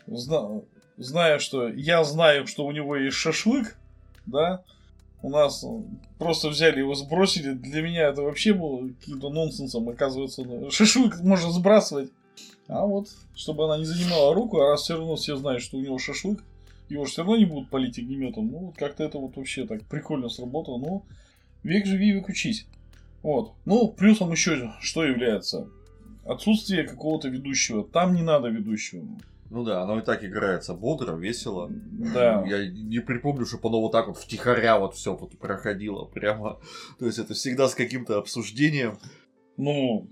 зна- зная, что я знаю, что у него есть шашлык, да, у нас просто взяли его сбросили. Для меня это вообще было каким-то нонсенсом, оказывается. Шашлык можно сбрасывать. А вот, чтобы она не занимала руку, а раз все равно все знают, что у него шашлык, его же все равно не будут палить огнеметом. Ну, вот как-то это вот вообще так прикольно сработало. Ну, век живи, век учись. Вот. Ну, плюсом еще что является? Отсутствие какого-то ведущего. Там не надо ведущего. Ну да, оно и так играется бодро, весело. Да. Я не припомню, чтобы оно вот так вот втихаря вот все вот проходило прямо. То есть это всегда с каким-то обсуждением. Ну,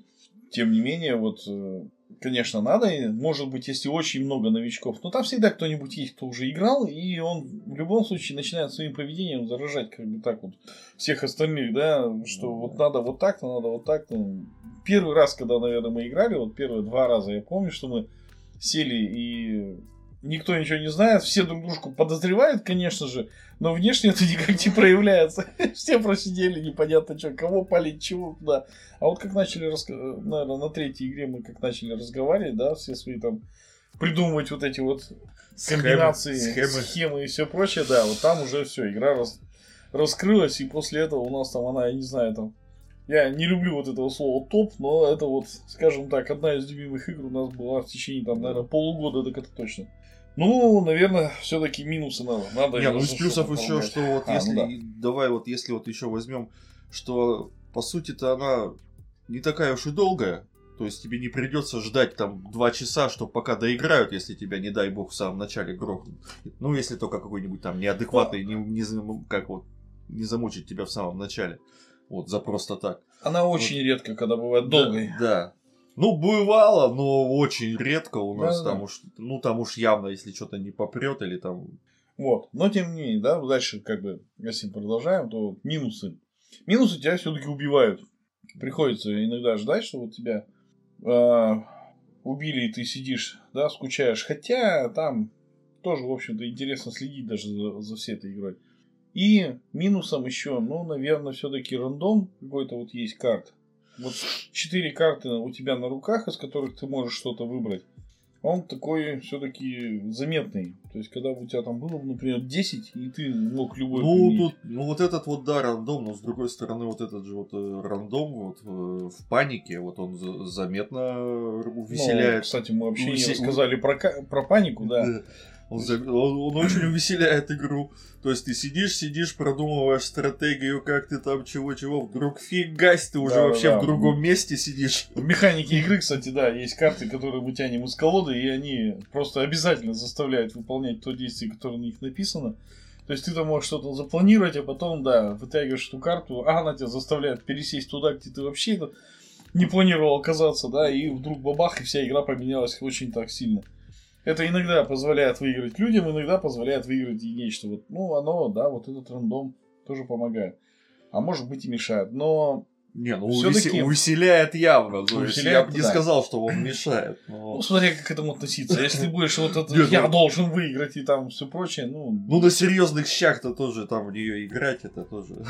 тем не менее, вот, э, конечно, надо. Может быть, если очень много новичков, но там всегда кто-нибудь есть, кто уже играл, и он в любом случае начинает своим поведением заражать, как бы так вот, всех остальных, да, что вот надо вот так-то, надо вот так-то. Первый раз, когда, наверное, мы играли, вот первые два раза, я помню, что мы сели и никто ничего не знает, все друг дружку подозревают, конечно же, но внешне это никак не проявляется. [laughs] Все просидели, непонятно что, кого палить, чего, куда. А вот как начали, наверное, на третьей игре мы как начали разговаривать, да, все свои там придумывать вот эти вот комбинации, схемы. схемы, и все прочее, да, вот там уже все, игра рас- раскрылась, и после этого у нас там она, я не знаю, там, я не люблю вот этого слова топ, но это вот, скажем так, одна из любимых игр у нас была в течение, там, наверное, полугода, так это точно. Ну, наверное, все-таки минусы надо. Надо Не, ну из плюсов еще, что вот А, ну если, да. и давай вот если вот еще возьмем, что по сути-то она не такая уж и долгая, то есть тебе не придется ждать там два часа, что пока доиграют, если тебя, не дай бог, в самом начале грохнут. Ну, если только какой-нибудь там неадекватный, не, не как вот, не замучить тебя в самом начале. Вот, за просто так. Она очень редко, когда бывает долгой. Да. да. Ну, бывало, но очень редко у нас Да-да-да. там уж, ну, там уж явно, если что-то не попрет или там... Вот. Но тем не менее, да, дальше, как бы, если продолжаем, то минусы. Минусы тебя все-таки убивают. Приходится иногда ждать, что вот тебя э, убили, и ты сидишь, да, скучаешь. Хотя там тоже, в общем-то, интересно следить даже за, за всей этой игрой. И минусом еще, ну, наверное, все-таки рандом какой-то вот есть карт. Вот четыре карты у тебя на руках, из которых ты можешь что-то выбрать. Он такой все-таки заметный. То есть, когда у тебя там было, например, 10, и ты мог любой Ну, применить. тут, ну вот этот вот, да, рандом, но с другой стороны, вот этот же вот э, рандом вот э, в панике, вот он за- заметно Ну, увеселяет. кстати, мы вообще Увесе- не рассказали про, про панику, да. Он, он- очень увеселяет игру. То есть ты сидишь, сидишь, продумываешь стратегию, как ты там чего-чего, вдруг фигась, ты уже Да, вообще да, в другом месте сидишь. В механике игры, кстати, да, есть карты, которые мы тянем из колоды, и они просто обязательно заставляют выполнять то действие, которое на них написано. То есть ты там можешь что-то запланировать, а потом, да, вытягиваешь эту карту, а она тебя заставляет пересесть туда, где ты вообще это не планировал оказаться, да, и вдруг бабах, и вся игра поменялась очень так сильно. Это иногда позволяет выиграть людям, иногда позволяет выиграть и нечто. Вот, ну, оно, да, вот этот рандом тоже помогает. А может быть и мешает. Но Не, ну увесе- увеселяет явно. Увеселяет, я бы не да. сказал, что он мешает. но- Ну, смотря как к этому относиться. Если ты будешь вот это, [laughs] Нет, я ну- должен выиграть и там все прочее, ну, Ну, на серьезных щах-то тоже там в нее играть, это тоже.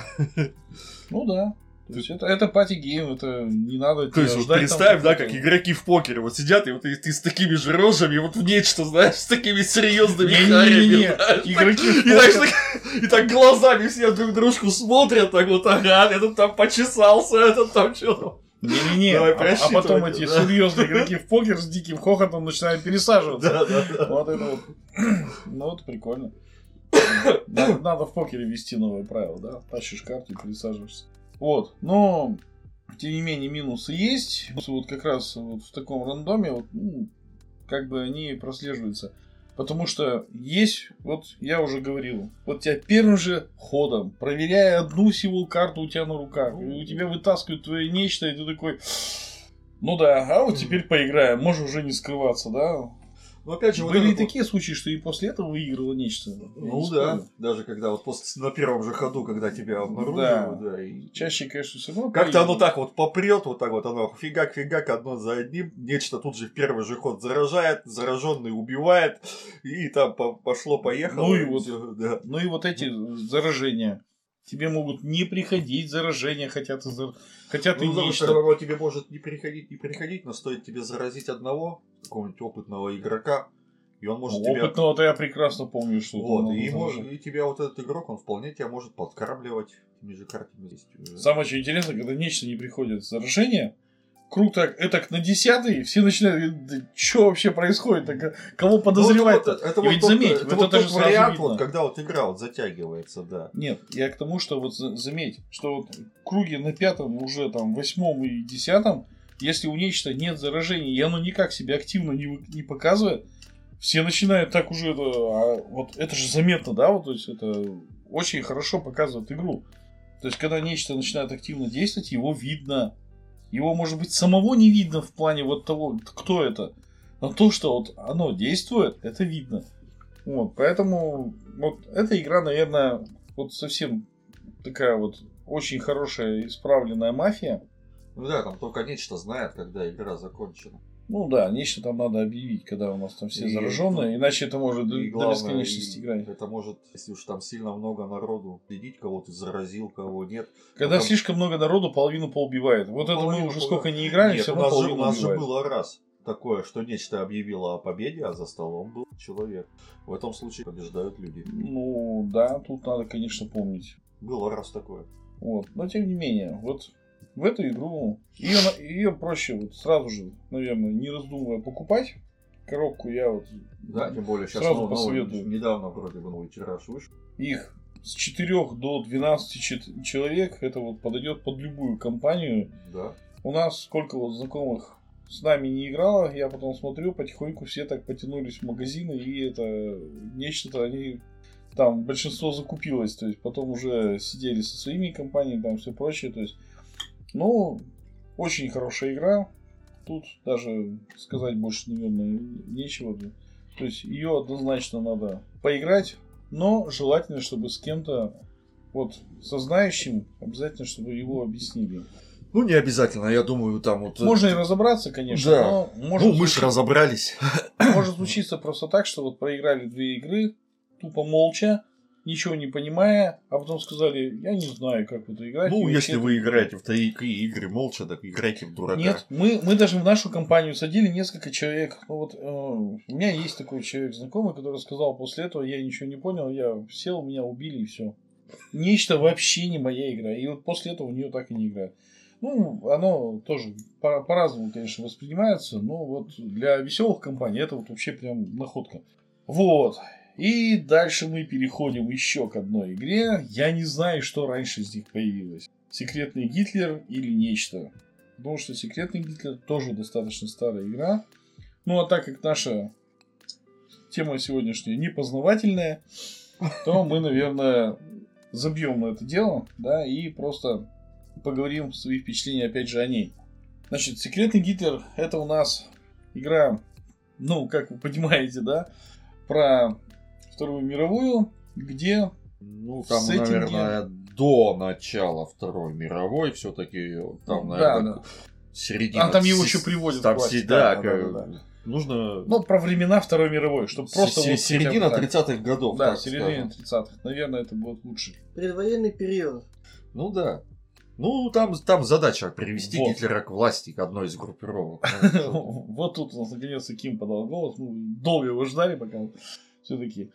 ну да. То есть это, это party game, это не надо То есть, вот представь, да, как игроки в покере вот сидят, и вот ты, ты с такими же рожами, вот в нечто, знаешь, с такими серьезными харями, знаешь, игроки И так, покер- так- и так глазами все друг дружку смотрят, так вот, ага, этот там почесался, этот там что-то. Не-не-не, а, а потом эти да. серьезные игроки в покер с диким хохотом начинают пересаживаться. Да, да, да. Вот это вот. Ну, вот прикольно. [coughs] Надо, надо в покере ввести новые правила, да? Тащишь карту и пересаживаешься. Вот, но тем не менее минусы есть. Вот как раз вот в таком рандоме, вот, ну, как бы они прослеживаются. Потому что есть, вот я уже говорил, вот тебя первым же ходом, проверяя одну символ карту у тебя на руках, у тебя вытаскивают твое нечто, и ты такой, ну да, а вот теперь поиграем, можешь уже не скрываться, да? Ну, опять же, вот Были и вот- такие случаи, что и после этого выиграло нечто. Ну не да, спорю. даже когда вот после, на первом же ходу, когда тебя обнаруживают, да, и Чаще, конечно, все равно. Как-то оно так вот попрет, вот так вот оно фигак-фигак одно за одним, нечто тут же в первый же ход заражает, зараженный убивает, и там по- пошло-поехало. Ну и вот. всё, да. Ну и вот эти заражения. Тебе могут не приходить заражения, хотя ты, зар- хотя ты Ну, что оно тебе может не переходить, не переходить, но стоит тебе заразить одного, какого-нибудь опытного игрока, и он может Ну, тебя... Опытного-то я прекрасно помню, что Вот, и, мож- заражений. и тебя вот этот игрок, он вполне тебя может подкармливать же картами. Уже. Самое что интересное, когда нечто не приходит заражение, круг так, это на десятый, все начинают говорить, да что вообще происходит, так, а кого подозревать-то? Ну, вот- это вот ведь тот- заметь, это вот вот же тот сразу вариант, вот, когда вот игра вот затягивается, да. Нет, я к тому, что вот за- заметь, что вот круги на пятом, уже там восьмом и десятом, если у нечто нет заражения, и оно никак себя активно не, вы- не показывает, все начинают так уже, это, а вот это же заметно, да, вот, то есть это очень хорошо показывает игру. То есть, когда нечто начинает активно действовать, его видно. Его, может быть, самого не видно в плане вот того, кто это. Но то, что вот оно действует, это видно. Вот, поэтому вот эта игра, наверное, вот совсем такая вот очень хорошая исправленная мафия. Ну да, там только нечто знает, когда игра закончена. Ну да, нечто там надо объявить, когда у нас там все И- зараженные, иначе это может И до главное, бесконечности играть. это может, если уж там сильно много народу, следить, кого ты заразил, кого нет. Когда потом- слишком много народу, половину поубивает. Вот это мы уже сколько не играли, Нет, все у равно нас, же, у нас же убивает. было раз такое, что нечто объявило о победе, а за столом был человек. В этом случае побеждают люди. Ну да, тут надо, конечно, помнить. Было раз такое. Вот. Но тем не менее, вот в эту игру ее, ее проще вот сразу же, наверное, не раздумывая покупать. Коробку я вот Да, тем более сейчас Сразу нов- новый- посоветую. недавно вроде бы новый тираж вышел. их с 4 до 12 чет- человек, это вот подойдет под любую компанию. Да. У нас сколько вот знакомых с нами не играло, я потом смотрю, потихоньку все так потянулись в магазины, и это нечто-то они там большинство закупилось, то есть потом уже сидели со своими компаниями, там все прочее, то есть, ну, очень хорошая игра, тут даже сказать больше, наверное, нечего, то есть ее однозначно надо поиграть, но желательно, чтобы с кем-то вот со знающим, обязательно, чтобы его объяснили. Ну, не обязательно, я думаю, там вот... э, Можно и разобраться, конечно, Да. но может, Ну, мы же разобрались. может случиться просто так, что вот проиграли две игры, тупо молча, ничего не понимая, а потом сказали, я не знаю, как в это играть. Ну, если вообще вы это- играете в такие игры молча, так играйте в дурака. Нет, мы, мы даже в нашу компанию садили несколько человек. Ну вот э, у меня есть такой человек знакомый, который сказал после этого, я ничего не понял, я сел, меня убили и все. Нечто вообще не моя игра. И вот после этого в нее так и не играю. Ну, оно тоже по- по-разному, конечно, воспринимается, но вот для веселых компаний это вот вообще прям находка. Вот. И дальше мы переходим еще к одной игре. Я не знаю, что раньше из них появилось. Секретный Гитлер или нечто. Потому что Секретный Гитлер тоже достаточно старая игра. Ну, а так как наша тема сегодняшняя непознавательная, то мы, наверное, забьем на это дело, да, и просто поговорим свои впечатления, опять же, о ней. Значит, Секретный Гитлер это у нас игра, ну, как вы понимаете, да, про Вторую мировую, где Ну, там, сеттинге- наверное, до начала Второй мировой все-таки там, Ну, наверное, да, да. середина. А там его с- еще приводят Там к власти, се- да, да, да, как- да, да. нужно Ну, про времена Второй мировой, чтобы с- просто... се- вот середина так. 30-х годов. Да, так середина скажем. 30-х. Наверное, это будет лучше. Предвоенный период. Ну да. Ну, там, там задача привести Вот. Гитлера к власти, к одной из группировок. [laughs] Ну, Вот тут у нас наконец-то Ким подал голос. Мы долго его ждали, пока все-таки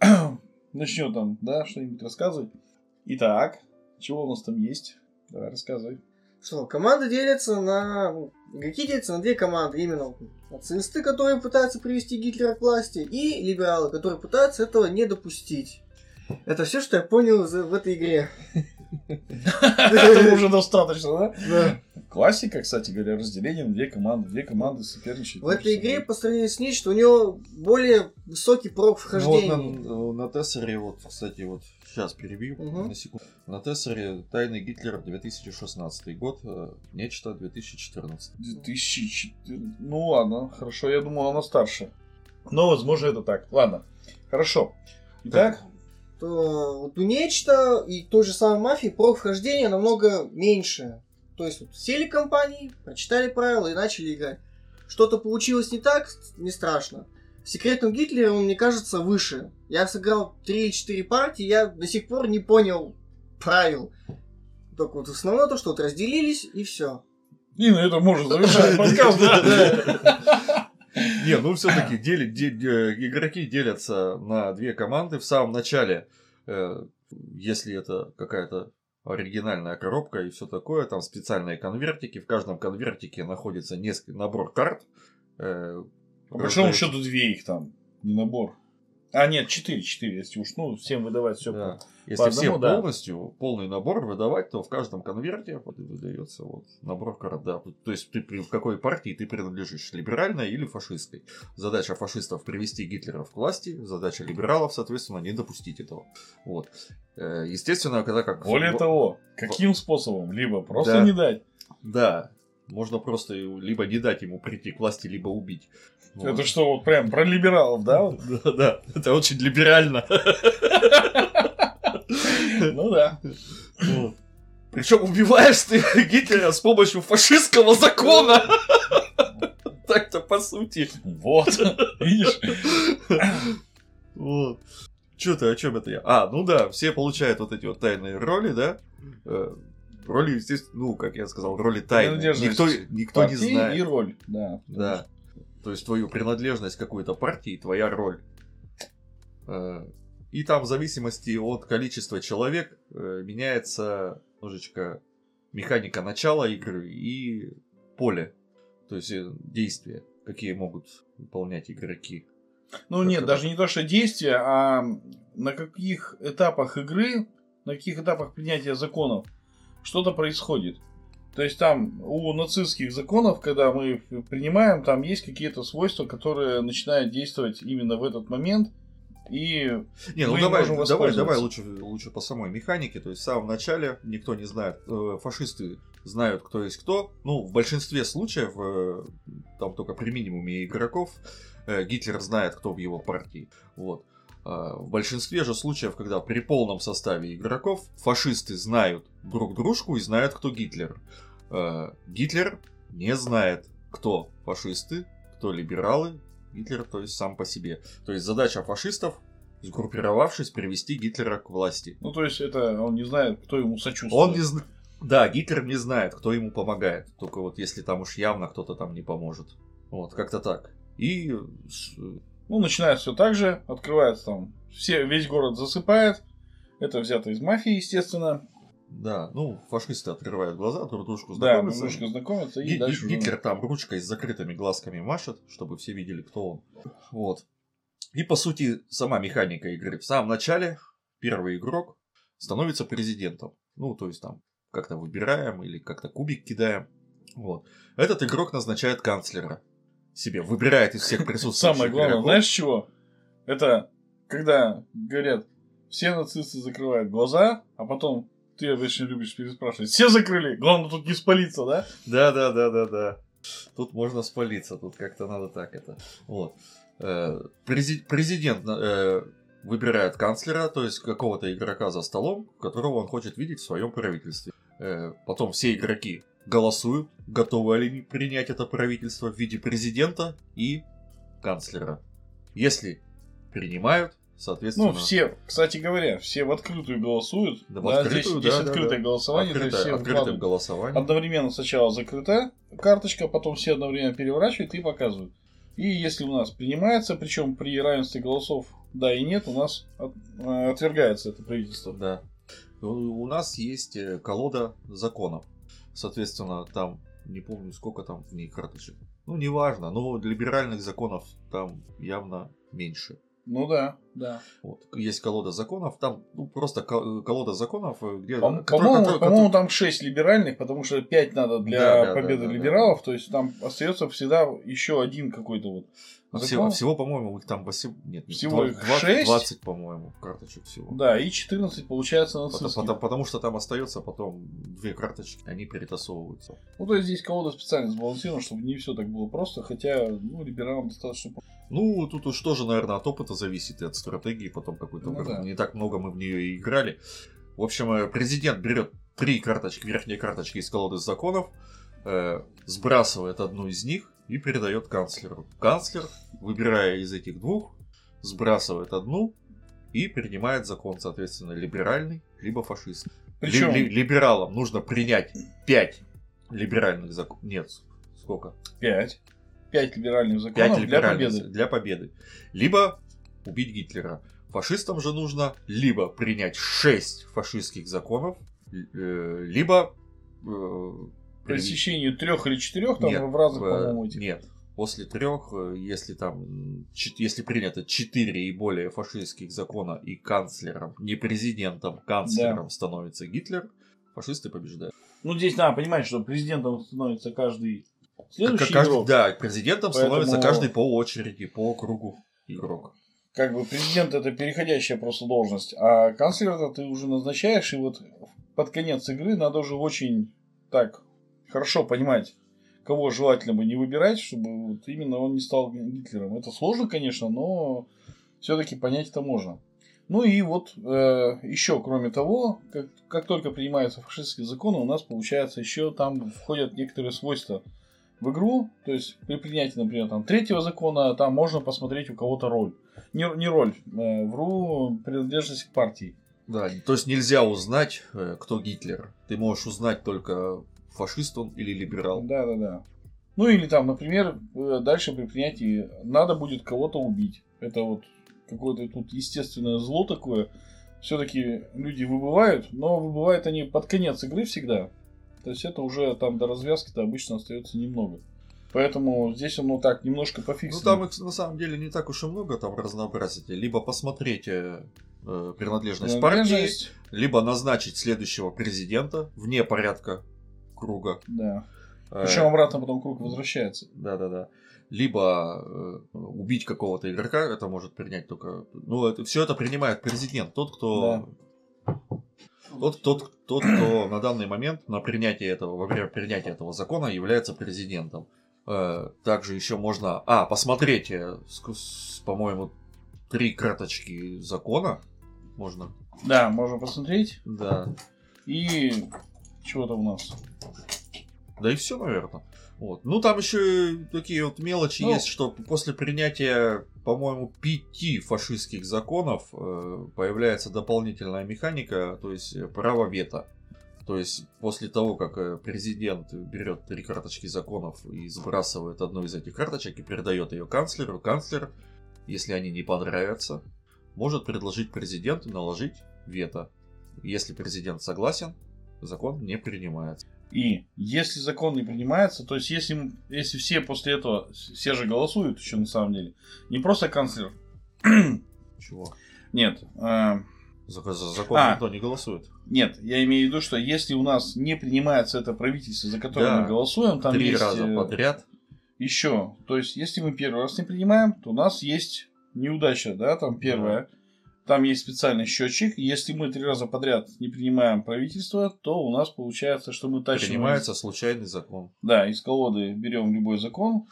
[clears throat] начнет там, да, что-нибудь рассказывать. Итак, чего у нас там есть? Давай рассказывай. Что, команды делятся на... ну, Игроки делятся на две команды. Именно нацисты, которые пытаются привести Гитлера к власти, и либералы, которые пытаются этого не допустить. Это все, что я понял в этой игре. [laughs] Этого уже достаточно, да? Да. Классика, кстати говоря, разделение на две команды. Две команды соперничают. В этой игре, по сравнению с ней, что у него более высокий порог Ну, вот вхождения. на, на Тессере, вот, кстати, вот сейчас перебью на секунду. На Тессере Тайный Гитлер 2016 год, э, нечто 2014. 2014. Ну ладно, хорошо, я думал, она старше. Но, возможно, это так. Ладно, хорошо. Итак, то вот у нечто и той же самой мафии порог вхождения намного меньше. То есть вот сели компании, прочитали правила и начали играть. Что-то получилось не так, не страшно. В секретном Гитлере он, мне кажется, выше. Я сыграл 3 или 4 партии, я до сих пор не понял правил. Только вот основное то, что вот разделились и все. и на этом можно [laughs] завершать подкаст. да. [laughs] Не, ну все-таки [clears throat] игроки делятся на две команды в самом начале. э, Если это какая-то оригинальная коробка и все такое, там специальные конвертики. В каждом конвертике находится несколько набор карт. э, По большому счету две их там, не набор. А, нет, четыре, четыре, если уж, ну, всем выдавать все. Да. По Если одному, всем да. полностью полный набор выдавать, то в каждом конверте выдается вот набор карт. Да. То есть ты в какой партии ты принадлежишь, либеральной или фашистской. Задача фашистов привести Гитлера к власти, задача либералов, соответственно, не допустить этого. Вот. Э, Естественно, когда как... Более в- того, каким способом? Либо просто Да. не дать. Да. Можно просто либо не дать ему прийти к власти, либо убить. Вот. Это что, вот прям про либералов, да? [laughs] Да, да, это очень либерально. [laughs] Ну да. Причем убиваешь ты Гитлера с помощью фашистского закона. Так-то по сути. Вот. Видишь? Вот. Че ты, о чем это я? А, ну да, все получают вот эти вот тайные роли, да? Э, Роли, естественно, ну, как я сказал, роли тайные. Никто, никто не знает. И роль, да. Да. То есть твою принадлежность какой-то партии, твоя роль. И там в зависимости от количества человек э, меняется немножечко механика начала игры и поле. То есть э, действия, какие могут выполнять игроки. Ну Как нет, это? даже не то, что действия, а на каких этапах игры, на каких этапах принятия законов что-то происходит. То есть там у нацистских законов, когда мы их принимаем, там есть какие-то свойства, которые начинают действовать именно в этот момент. И Не, ну давай, давай, давай лучше, лучше по самой механике. То есть в самом начале никто не знает, э, фашисты знают, кто есть кто. Ну, в большинстве случаев, э, там только при минимуме игроков, э, Гитлер знает, кто в его партии. Вот. А, В большинстве же случаев, когда при полном составе игроков фашисты знают друг дружку и знают, кто Гитлер. Гитлер не знает, кто фашисты, кто либералы. Гитлер, то есть сам по себе. То есть задача фашистов, сгруппировавшись, привести Гитлера к власти. Ну, то есть, это он не знает, кто ему сочувствует. Он не знает. Да, Гитлер не знает, кто ему помогает. Только вот если там уж явно кто-то там не поможет. Вот, как-то так. И Ну, начинает все так же, открывается там, все, весь город засыпает. Это взято из мафии, естественно. Да, ну, фашисты открывают глаза, друг дружку Да, знакомятся. немножко знакомятся и Ги- дальше уже- Гитлер там ручкой с закрытыми глазками машет, чтобы все видели, кто он. Вот. И, по сути, сама механика игры. В самом начале первый игрок становится президентом. Ну, то есть там как-то выбираем или как-то кубик кидаем. Вот. Этот игрок назначает канцлера себе, выбирает из всех [laughs] присутствующих Самое главное, игроков. знаешь чего? Это когда говорят, все нацисты закрывают глаза, а потом ты обычно любишь переспрашивать, все закрыли, главное тут не спалиться, да? Да, да, да, да, да. Тут можно спалиться, тут как-то надо так это. Вот. Э, прези- Президент э, выбирает канцлера, то есть какого-то игрока за столом, которого он хочет видеть в своем правительстве. Э, Потом все игроки голосуют, готовы ли они принять это правительство в виде президента и канцлера. Если принимают, соответственно... Ну, все, кстати говоря, все в открытую голосуют. Да, в Да, открытую, здесь, да, здесь да, открытое да. голосование, открытое, все открытым вкладывают. голосованием. Одновременно сначала закрыта карточка, потом все одновременно переворачивают и показывают. И если у нас принимается, причем при равенстве голосов да и нет, у нас от- э, отвергается это правительство. Да. У у нас есть э, колода законов. Соответственно, там, не помню, сколько там в ней карточек. Ну, неважно, но либеральных законов там явно меньше. Ну да, да. Вот. Есть колода законов, там ну, просто ко- колода законов, э, где... По- По-моему, который- по-моему, там 6 либеральных, потому что 5 надо для Да, да, победы да, да, либералов, то есть там остается всегда еще один какой-то вот. Всего, закон. всего, по-моему, их там 8... Нет, Всего два- их 20, шесть? 20, по-моему, карточек всего. Да, и 14 получается Потому, нацистских. потому- потому что там остается потом две карточки, они перетасовываются. Ну, то есть здесь колода специально сбалансирована, чтобы не все так было просто, хотя, ну, либералам достаточно Ну, тут уж тоже, наверное, от опыта зависит и от стратегии потом какой-то. Ну да. Не так много мы в нее и играли. В общем, э, президент берет три карточки, верхние карточки из колоды законов, э, сбрасывает одну из них и передает канцлеру. Канцлер, выбирая из этих двух, сбрасывает одну и принимает закон, соответственно, либеральный, либо фашистский. Причем, Ли- ли- либералам нужно принять 5 либеральных законов. Нет, сколько? 5. 5 либеральных законов Пять для либеральных победы. для победы. Либо убить Гитлера. Фашистам же нужно либо принять 6 фашистских законов, э, либо... при- истечению трех или четырех, там Нет, в разных, э, по-моему, этих. Нет. После трех, э, если там, если принято 4 и более фашистских закона и канцлером, не президентом, канцлером становится Гитлер, фашисты побеждают. Ну, здесь надо понимать, что президентом становится каждый следующий каждый- игрок. да, президентом Поэтому- становится каждый по очереди, по кругу игрок. Как бы президент это переходящая просто должность, а канцлера ты уже назначаешь, и вот под конец игры надо уже очень так хорошо понимать, кого желательно бы не выбирать, чтобы вот именно он не стал Гитлером. Это сложно, конечно, но все-таки понять это можно. Ну и вот э, еще, кроме того, как, как только принимаются фашистские законы, у нас получается еще там входят некоторые свойства в игру. То есть при принятии, например, там третьего закона, там можно посмотреть у кого-то роль. Не, не роль, э, вру принадлежность к партии. Да, то есть нельзя узнать, э, кто Гитлер. Ты можешь узнать только фашист он или либерал. Да, да, да. Ну или там, например, э, дальше при принятии надо будет кого-то убить. Это вот какое-то тут естественное зло такое. Все-таки люди выбывают, но выбывают они под конец игры всегда. То есть это уже там до развязки-то обычно остается немного. Поэтому здесь оно так немножко Ну пофиксено. там их на самом деле не так уж и много там разнообразить. Либо посмотреть э, э, принадлежность партии, Принадлежность, либо назначить следующего президента вне порядка круга. Да. Э, Причем обратно потом круг возвращается. Да, да, да. Либо э, убить какого-то игрока, это может принять только. Ну, это, все это принимает президент, тот, кто. Тот, тот, тот, кто [clears throat] на данный момент на принятие этого, во время принятия этого закона является президентом. Э, также еще можно, а, посмотреть, э, по-моему, три карточки закона. Можно. Да, можно посмотреть. Да. И чего там у нас? Да и все, наверное. Вот. Ну, там еще такие вот мелочи Ну. есть, что после принятия, по-моему, пяти фашистских законов э, появляется дополнительная механика, то есть э, право вето. То есть после того, как э, президент берет три карточки законов и сбрасывает одну из этих карточек и передает ее канцлеру, канцлер, если они не понравятся, может предложить президенту наложить вето. Если президент согласен, закон не принимается. И если закон не принимается, то есть если, если все после этого, все же голосуют еще на самом деле, не просто канцлер, [clears throat] Чего? нет, э, За, за закон А. никто не голосует. нет, я имею в виду, что если у нас не принимается это правительство, за которое Да. мы голосуем, там Три есть раза э, подряд. еще, то есть если мы первый раз не принимаем, то у нас есть неудача, да, там первая, там есть специальный счетчик, если мы три раза подряд не принимаем правительство, то у нас получается, что мы тащим Принимается случайный закон. Да, из колоды берем любой закон,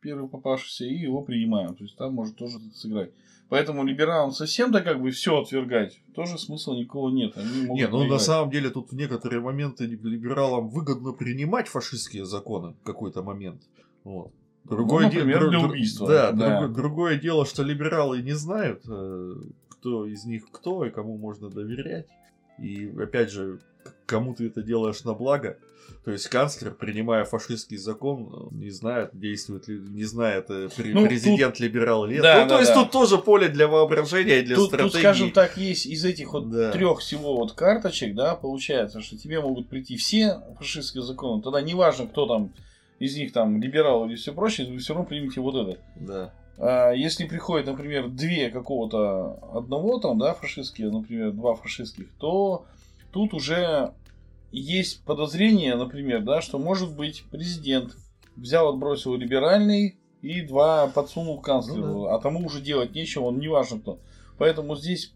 первый попавшийся, и его принимаем. То есть там может тоже сыграть. Поэтому либералам совсем-то как бы все отвергать, тоже смысла никакого нет. Они могут Не, ну на самом деле тут в некоторые моменты либералам выгодно принимать фашистские законы в какой-то момент. Вот. Другое Ну, например, дру- для убийства. Да, Да. друго- другое дело, что либералы не знают, э, кто из них кто и кому можно доверять. И опять же, кому ты это делаешь на благо. То есть канцлер, принимая фашистский закон, э, не знает, действует ли, не знает э, Ну, президент либерал или нет. Да, ну, да, то есть да. тут тоже поле для воображения и для Тут, стратегии. тут, скажем так, есть из этих вот Да. трех всего вот карточек, да, получается, что тебе могут прийти все фашистские законы. Тогда неважно, кто там из них там либерал или все прочее, вы все равно примете вот это. Да. А если приходит, например, две какого-то одного там, да, фашистские, например, два фашистских, то тут уже есть подозрение, например, да, что может быть президент взял, отбросил либеральный и два подсунул канцлеру, Ну а тому уже делать нечего, он не важно кто. Поэтому здесь,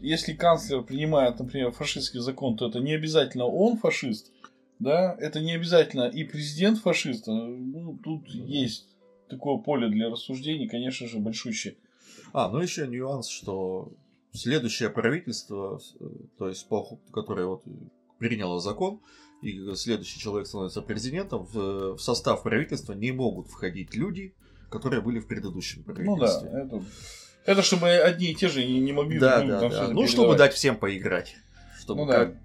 если канцлер принимает, например, фашистский закон, то это не обязательно он фашист, да, это не обязательно и президент фашист. Ну, тут есть такое поле для рассуждений, конечно же, большущее. А, ну еще нюанс, что следующее правительство, э, то есть которое вот приняло закон, и следующий человек становится президентом, в, в состав правительства не могут входить люди, которые были в предыдущем Ну да, правительстве. это, это чтобы одни и те же не, не могли да, да, да. Ну, чтобы передавать. дать всем поиграть. Чтобы Ну да. как-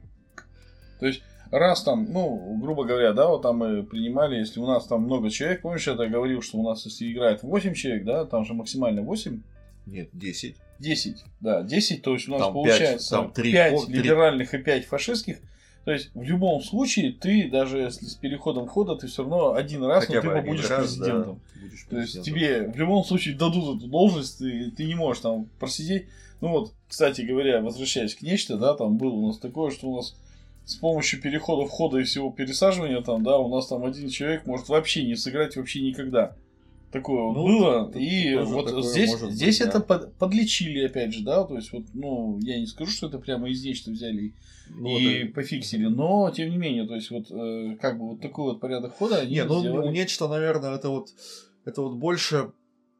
То есть, раз там, ну, грубо говоря, да, вот там мы принимали, если у нас там много человек, помнишь, я говорил, что у нас, если играет 8 человек, да, там же максимально 8, Нет, 10. 10, да, 10, то есть у нас Там получается пять, там три 5 ход- три- либеральных и 5 фашистских. То есть в любом случае ты, даже если с переходом хода, ты все равно один раз, Хотя но ты один будешь раз, да, президентом. будешь То есть президентом. тебе в любом случае дадут эту должность, ты, ты не можешь там просидеть. Ну вот, кстати говоря, возвращаясь к нечто, да, там было у нас такое, что у нас с помощью перехода входа и всего пересаживания там, да, у нас там один человек может вообще не сыграть вообще никогда. Такое вот Ну, было. тут- и вот здесь, быть, здесь да. это под- подлечили, опять же, да, то есть вот, ну, я не скажу, что это прямо из нечто взяли и- Ну, и это- пофиксили, но тем не менее, то есть вот э, как бы вот такой вот порядок хода они Не, ну сделали. нечто, наверное, это вот это вот больше,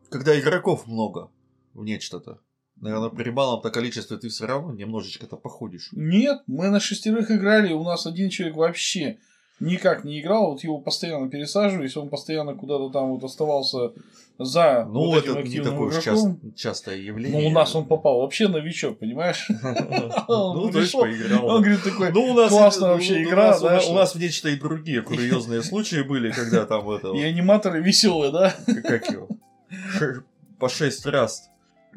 когда игроков много в нечто-то. Наверное, при малом-то количестве ты все равно немножечко-то походишь. Нет, мы на шестерых играли, у нас один человек вообще никак не играл, вот его постоянно пересаживались, он постоянно куда-то там вот оставался за Ну, вот этим это не такое уж игроком. част- частое явление. Ну, у нас он попал вообще новичок, понимаешь? [laughs] Ну, то есть поиграл. Он говорит такой, Ну, у нас классная ну, вообще у игра, У нас в нечто и другие [laughs] курьезные случаи были, когда там это и аниматоры веселые, да? как его, по шесть раз.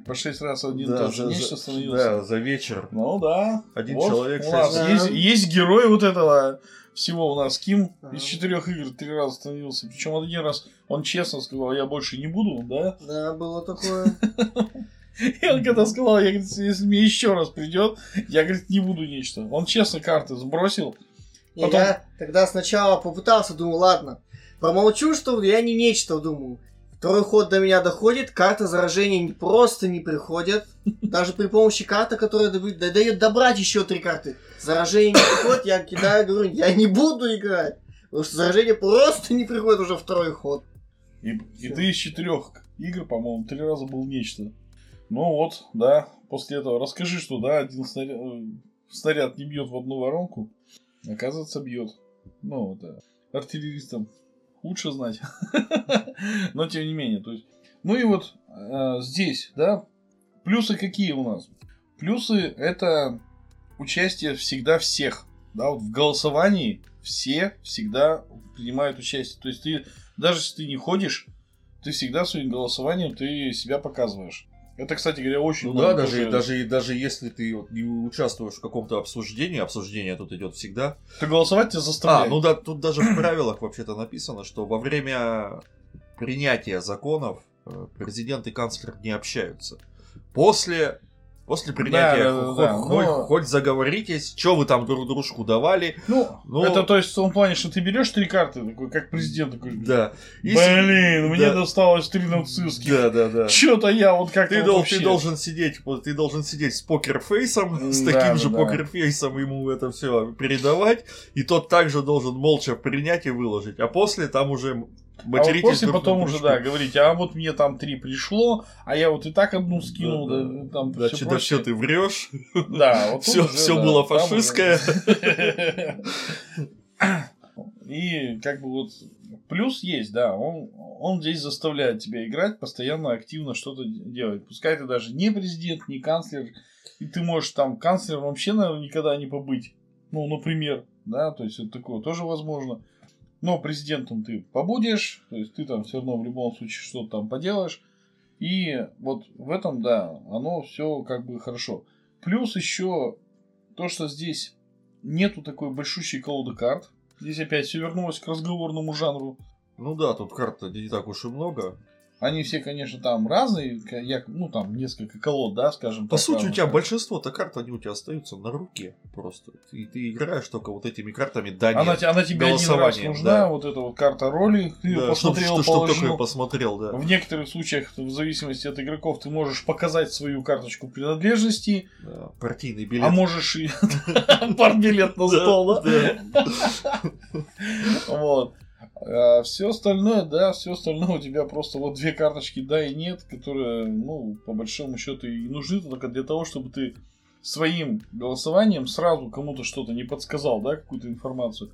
По шесть раз один Да, тоже за- нечто за- становился. Да, за вечер. Ну да. Один Вот человек У нас есть, есть герой вот этого всего у нас. Ким Ага. из четырех игр три раза становился. Причем один раз он честно сказал, я больше не буду, да? Да, было такое. [laughs] И он когда сказал, я, говорит, если мне еще раз придет, я, говорит, не буду нечто. Он честно карты сбросил. И Потом- Я тогда сначала попытался, думаю, ладно, промолчу, что я не нечто, думаю. Второй ход до меня доходит, карта заражения не- просто не приходит. Даже при помощи карты, которая дает, добрать еще три карты. Заражение не приходит, я кидаю, говорю, я не буду играть. Потому что заражение просто не приходит уже второй ход. И, и Всё. ты из четырех игр, по-моему, три раза был нечто. Ну вот, да, после этого расскажи, что да, один снаряд, э, снаряд не бьет в одну воронку, оказывается бьет. Ну, это артиллеристам лучше знать. [laughs] Но тем не менее, то есть. Ну и вот э, здесь, да, плюсы какие у нас? Плюсы это участие всегда всех. Да, вот в голосовании все всегда принимают участие. То есть ты, даже если ты не ходишь, ты всегда своим голосованием ты себя показываешь. Это, кстати говоря, очень ну, да, даже, даже, даже если ты вот не участвуешь в каком-то обсуждении, обсуждение тут идет всегда. То голосовать тебя заставляют. А, ну да, тут даже в правилах вообще-то написано, что во время принятия законов э, президент и канцлер не общаются. После После принятия да, хоть, да, хоть, но... хоть заговоритесь, что вы там друг дружку давали. Ну, ну, это то есть в том плане, что ты берешь три карты, такой, как президент такой. Да. Блин, Если... мне да. досталось три нацистских. Да, да, да. Что-то я вот как-то ты, вот дол- вообще... ты должен сидеть, ты должен сидеть с покерфейсом, с таким да, же да. покерфейсом ему это все передавать, и тот также должен молча принять и выложить. А после там уже Материтесь а вот после потом уже, да, говорите, а вот мне там три пришло, а я вот и так одну скинул, да, да, там да, все, да, все ты врешь. Да, вот все, все да, было фашистское. [laughs] И как бы вот плюс есть, да, он, он здесь заставляет тебя играть, постоянно активно что-то делать. Пускай ты даже не президент, не канцлер, и ты можешь там канцлером вообще, наверное, никогда не побыть. Ну, например, да, то есть это такое тоже возможно. Но президентом ты побудешь, то есть ты там все равно в любом случае что-то там поделаешь. И вот в этом, да, оно все как бы хорошо. Плюс еще то, что здесь нету такой большущей колоды карт. Здесь опять все вернулось к разговорному жанру. Ну да, тут карт не так уж и много. Они все, конечно, там разные, я, ну там несколько колод, да, скажем По так. По сути, у тебя большинство-то карт, они у тебя остаются на руке просто. И ты играешь только вот этими картами да Она, она тебе один раз нужна, да. вот эта вот карта роли, ты да, посмотрел, что, что, что посмотрел, да. В некоторых случаях, в зависимости от игроков, ты можешь показать свою карточку принадлежности. Да, партийный билет. А можешь и [laughs] партбилет на стол, да? [laughs] Вот. А все остальное, да, все остальное у тебя просто вот две карточки да и нет, которые, ну, по большому счету и нужны только для того, чтобы ты своим голосованием сразу кому-то что-то не подсказал, да, какую-то информацию.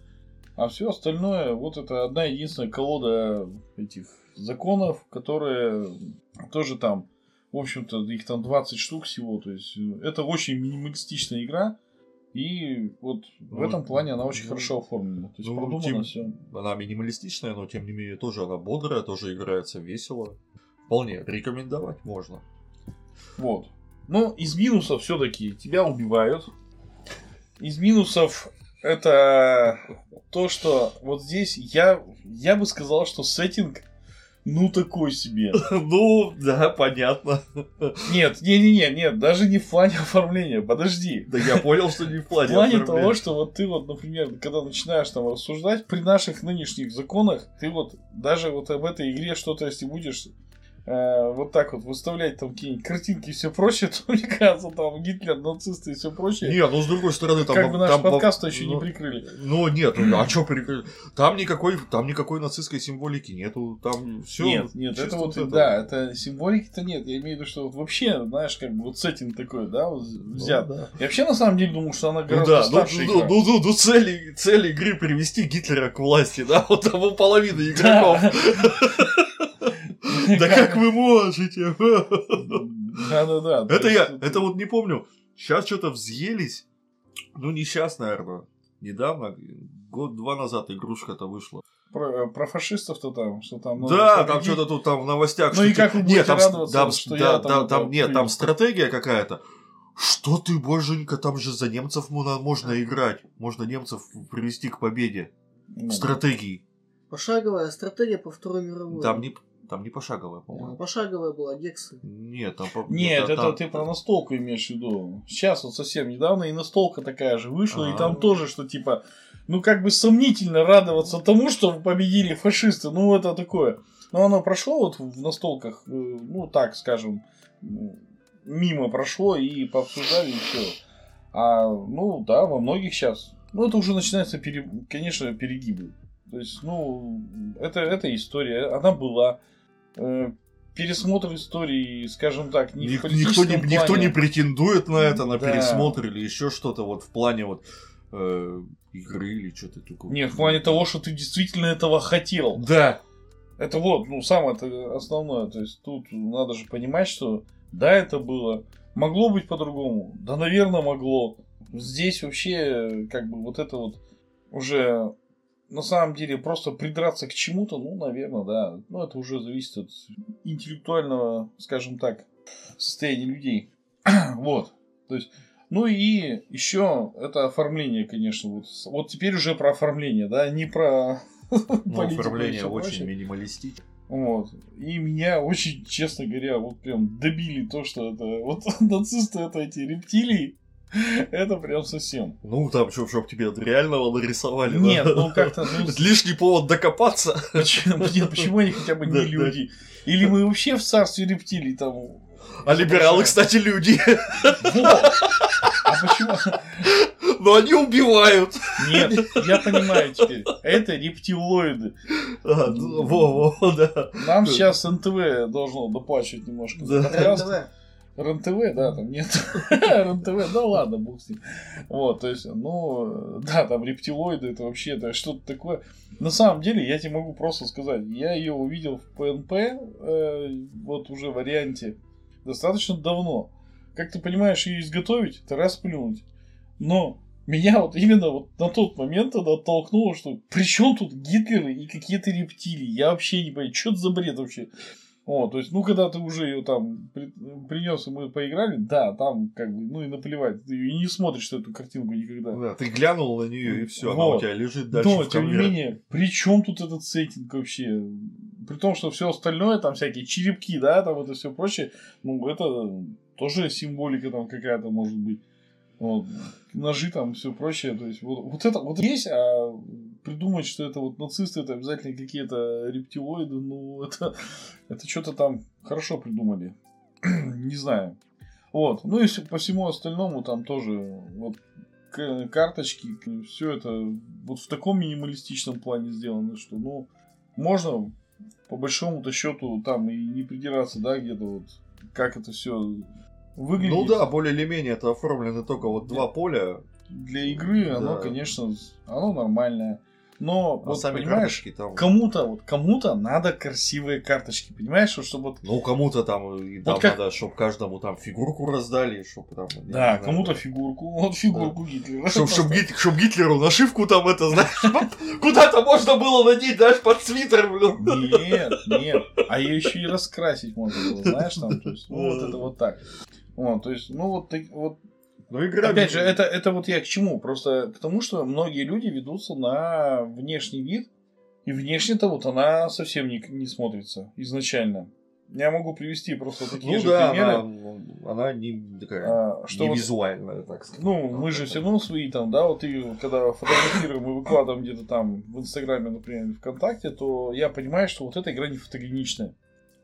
А все остальное, вот это одна единственная колода этих законов, которые тоже там, в общем-то, их там 20 штук всего. То есть это очень минималистичная игра. И вот в ну, этом плане она очень ну, хорошо оформлена. То есть ну, продумано тем, все. Она минималистичная, но тем не менее тоже она бодрая, тоже играется весело. Вполне рекомендовать можно. Вот. Но из минусов все-таки тебя убивают. Из минусов это то, что вот здесь я, я бы сказал, что сеттинг ну такой себе. [laughs] Ну, да, понятно. Нет, не-не-не, нет, даже не в плане оформления, подожди. Да я понял, что не в плане В плане того, что вот ты вот, например, когда начинаешь там рассуждать, при наших нынешних законах, ты вот даже вот об этой игре что-то, если будешь э, вот так вот выставлять там какие-нибудь картинки и все прочее, [laughs] то мне кажется, там Гитлер, нацисты и все прочее. Не, ну с другой стороны, там... Как бы наш там, подкаст еще ну, не прикрыли. Ну нет, ну, а [clears throat] что прикрыли? Там никакой, там никакой нацистской символики нету, там все. Нет, нет, это вот, это... да, это символики-то нет. Я имею в виду, что вот вообще, знаешь, как бы вот сеттинг такой, да, вот взят. Ну, да. Я вообще на самом деле думал, что она гораздо ну, да, старше ну, ну, ну, ну, цель, цель игры привести Гитлера к власти, да, [laughs] вот там половина игроков. Да [laughs] [laughs] как вы можете? Да-да-да. Это я, это вот не помню. Сейчас что-то взъелись. Ну, не сейчас, наверное. Недавно, год-два назад игрушка-то вышла. Про, про фашистов-то там, что там... Ну, да, там что-то тут там в новостях. Ну и как вы нет, там, радоваться, там, что да, я там... там, там нет, там стратегия какая-то. Что ты, боженька, там же за немцев можно играть. Можно немцев привести к победе. Ну, стратегии. Пошаговая стратегия по Второй мировой. Там не, там не пошаговая, по-моему. Пошаговая была, Гексы. Нет, там... Нет, это там... ты про настолку имеешь в виду. Сейчас вот совсем недавно и настолка такая же вышла, А-а-а. и там тоже, что типа, ну как бы сомнительно радоваться тому, что победили фашисты. Ну это такое. Но оно прошло вот в настолках, э, ну так скажем, мимо прошло и пообсуждали и все. А, ну да, во многих сейчас. Ну это уже начинается, пере... конечно, перегибы. То есть, ну, это, это история, она была. Э, пересмотр истории, скажем так, не в Ник- никто, не, политическом никто не плане. претендует на это, на Да. пересмотр или еще что-то вот в плане вот э, игры или что-то такое. Нет, в плане того, что ты действительно этого хотел. Да. Это вот, ну, самое основное. То есть тут надо же понимать, что да, это было. Могло быть по-другому. Да, наверное, могло. Здесь вообще, как бы, вот это вот уже на самом деле просто придраться к чему-то, ну, наверное, да. Ну, это уже зависит от интеллектуального, скажем так, состояния людей. [clears throat] вот. То есть, ну и еще это оформление, конечно. Вот, вот теперь уже про оформление, да, не про [laughs] Ну, оформление очень прочее. минималистично. Вот. И меня очень, честно говоря, вот прям добили то, что это вот [laughs] нацисты это эти рептилии. [laughs] Это прям совсем. Ну, там, что, чтоб тебе реального нарисовали. да? Нет, ну как-то, ну, [laughs] Лишний повод докопаться. почему, нет, почему они хотя бы не [laughs] да. люди? Или мы вообще в царстве рептилий там... А либералы, кстати, люди. Вот. А почему? Но они убивают. Нет, я понимаю теперь. Это рептилоиды. А, ну, Во-во, да. Нам сейчас НТВ должно доплачивать немножко. Да. РНТВ, да, там нет. [laughs] РНТВ, да ладно, бог с ним. Вот, то есть, ну, да, там рептилоиды, это вообще это что-то такое. На самом деле, я тебе могу просто сказать, я ее увидел в ПНП, э, вот уже в варианте, достаточно давно. Как ты понимаешь, ее изготовить, это расплюнуть. Но меня вот именно вот на тот момент это оттолкнуло, что при чем тут Гитлеры и какие-то рептилии? Я вообще не понимаю, что это за бред вообще? О, то есть, ну, когда ты уже ее там принес, и мы поиграли, да, там как бы, ну и наплевать, ты и не смотришь эту картинку никогда. Да, ты глянул на нее и все, она Вот. у тебя лежит дальше Но, в тем не менее, при чем тут этот сеттинг вообще? При том, что все остальное, там всякие черепки, да, там это все прочее, ну, это тоже символика там какая-то может быть. Вот. Ножи там, все прочее. То есть, вот, вот это вот есть, а придумать, что это вот нацисты, это обязательно какие-то рептилоиды, ну, это, это что-то там хорошо придумали. [clears throat] Не знаю. Вот. Ну и по всему остальному там тоже вот карточки, все это вот в таком минималистичном плане сделано, что, ну, можно по большому-то счету там и не придираться, да, где-то вот как это все выглядит. Ну да, более или менее это оформлены только вот два поля, Для игры оно, Да. конечно, оно нормальное. Но, а вот, сами понимаешь, там... кому-то, вот кому-то надо красивые карточки, понимаешь, вот чтобы вот Ну, кому-то там, и там Вот как- надо, чтобы каждому там фигурку раздали, чтобы там... Да, кому-то да. фигурку. Вот фигурку Гитлера. Чтоб, чтоб [laughs] Гит- чтоб Гитлеру нашивку там это, знаешь, [laughs] куда-то можно было надеть, знаешь, под свитер, блин. Нет, нет. А ее еще и раскрасить можно было, знаешь, там. То есть, ну, вот это вот так. Вот, то есть, ну, вот, вот Ну, игра... Опять же, это, это вот я к чему? Просто к тому, что многие люди ведутся на внешний вид, и внешне-то вот она совсем не, не смотрится изначально. Я могу привести просто такие Ну же да, примеры. она, ну, она не такая, а, что не вот, визуальная, так сказать. ну, мы же все равно свои там, да, вот и когда фотографируем и выкладываем где-то там в Инстаграме, например, или ВКонтакте, то я понимаю, что вот эта игра не фотогеничная.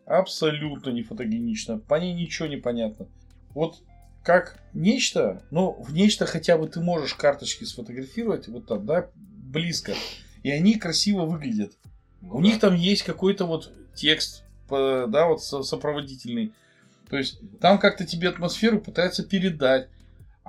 Абсолютно не фотогенична. По ней ничего не понятно. Вот как нечто, ну, в нечто хотя бы ты можешь карточки сфотографировать, вот там, да, близко. И они красиво выглядят. Ну У них там есть какой-то вот текст, да, вот со- сопроводительный. То есть там как-то тебе атмосферу пытаются передать.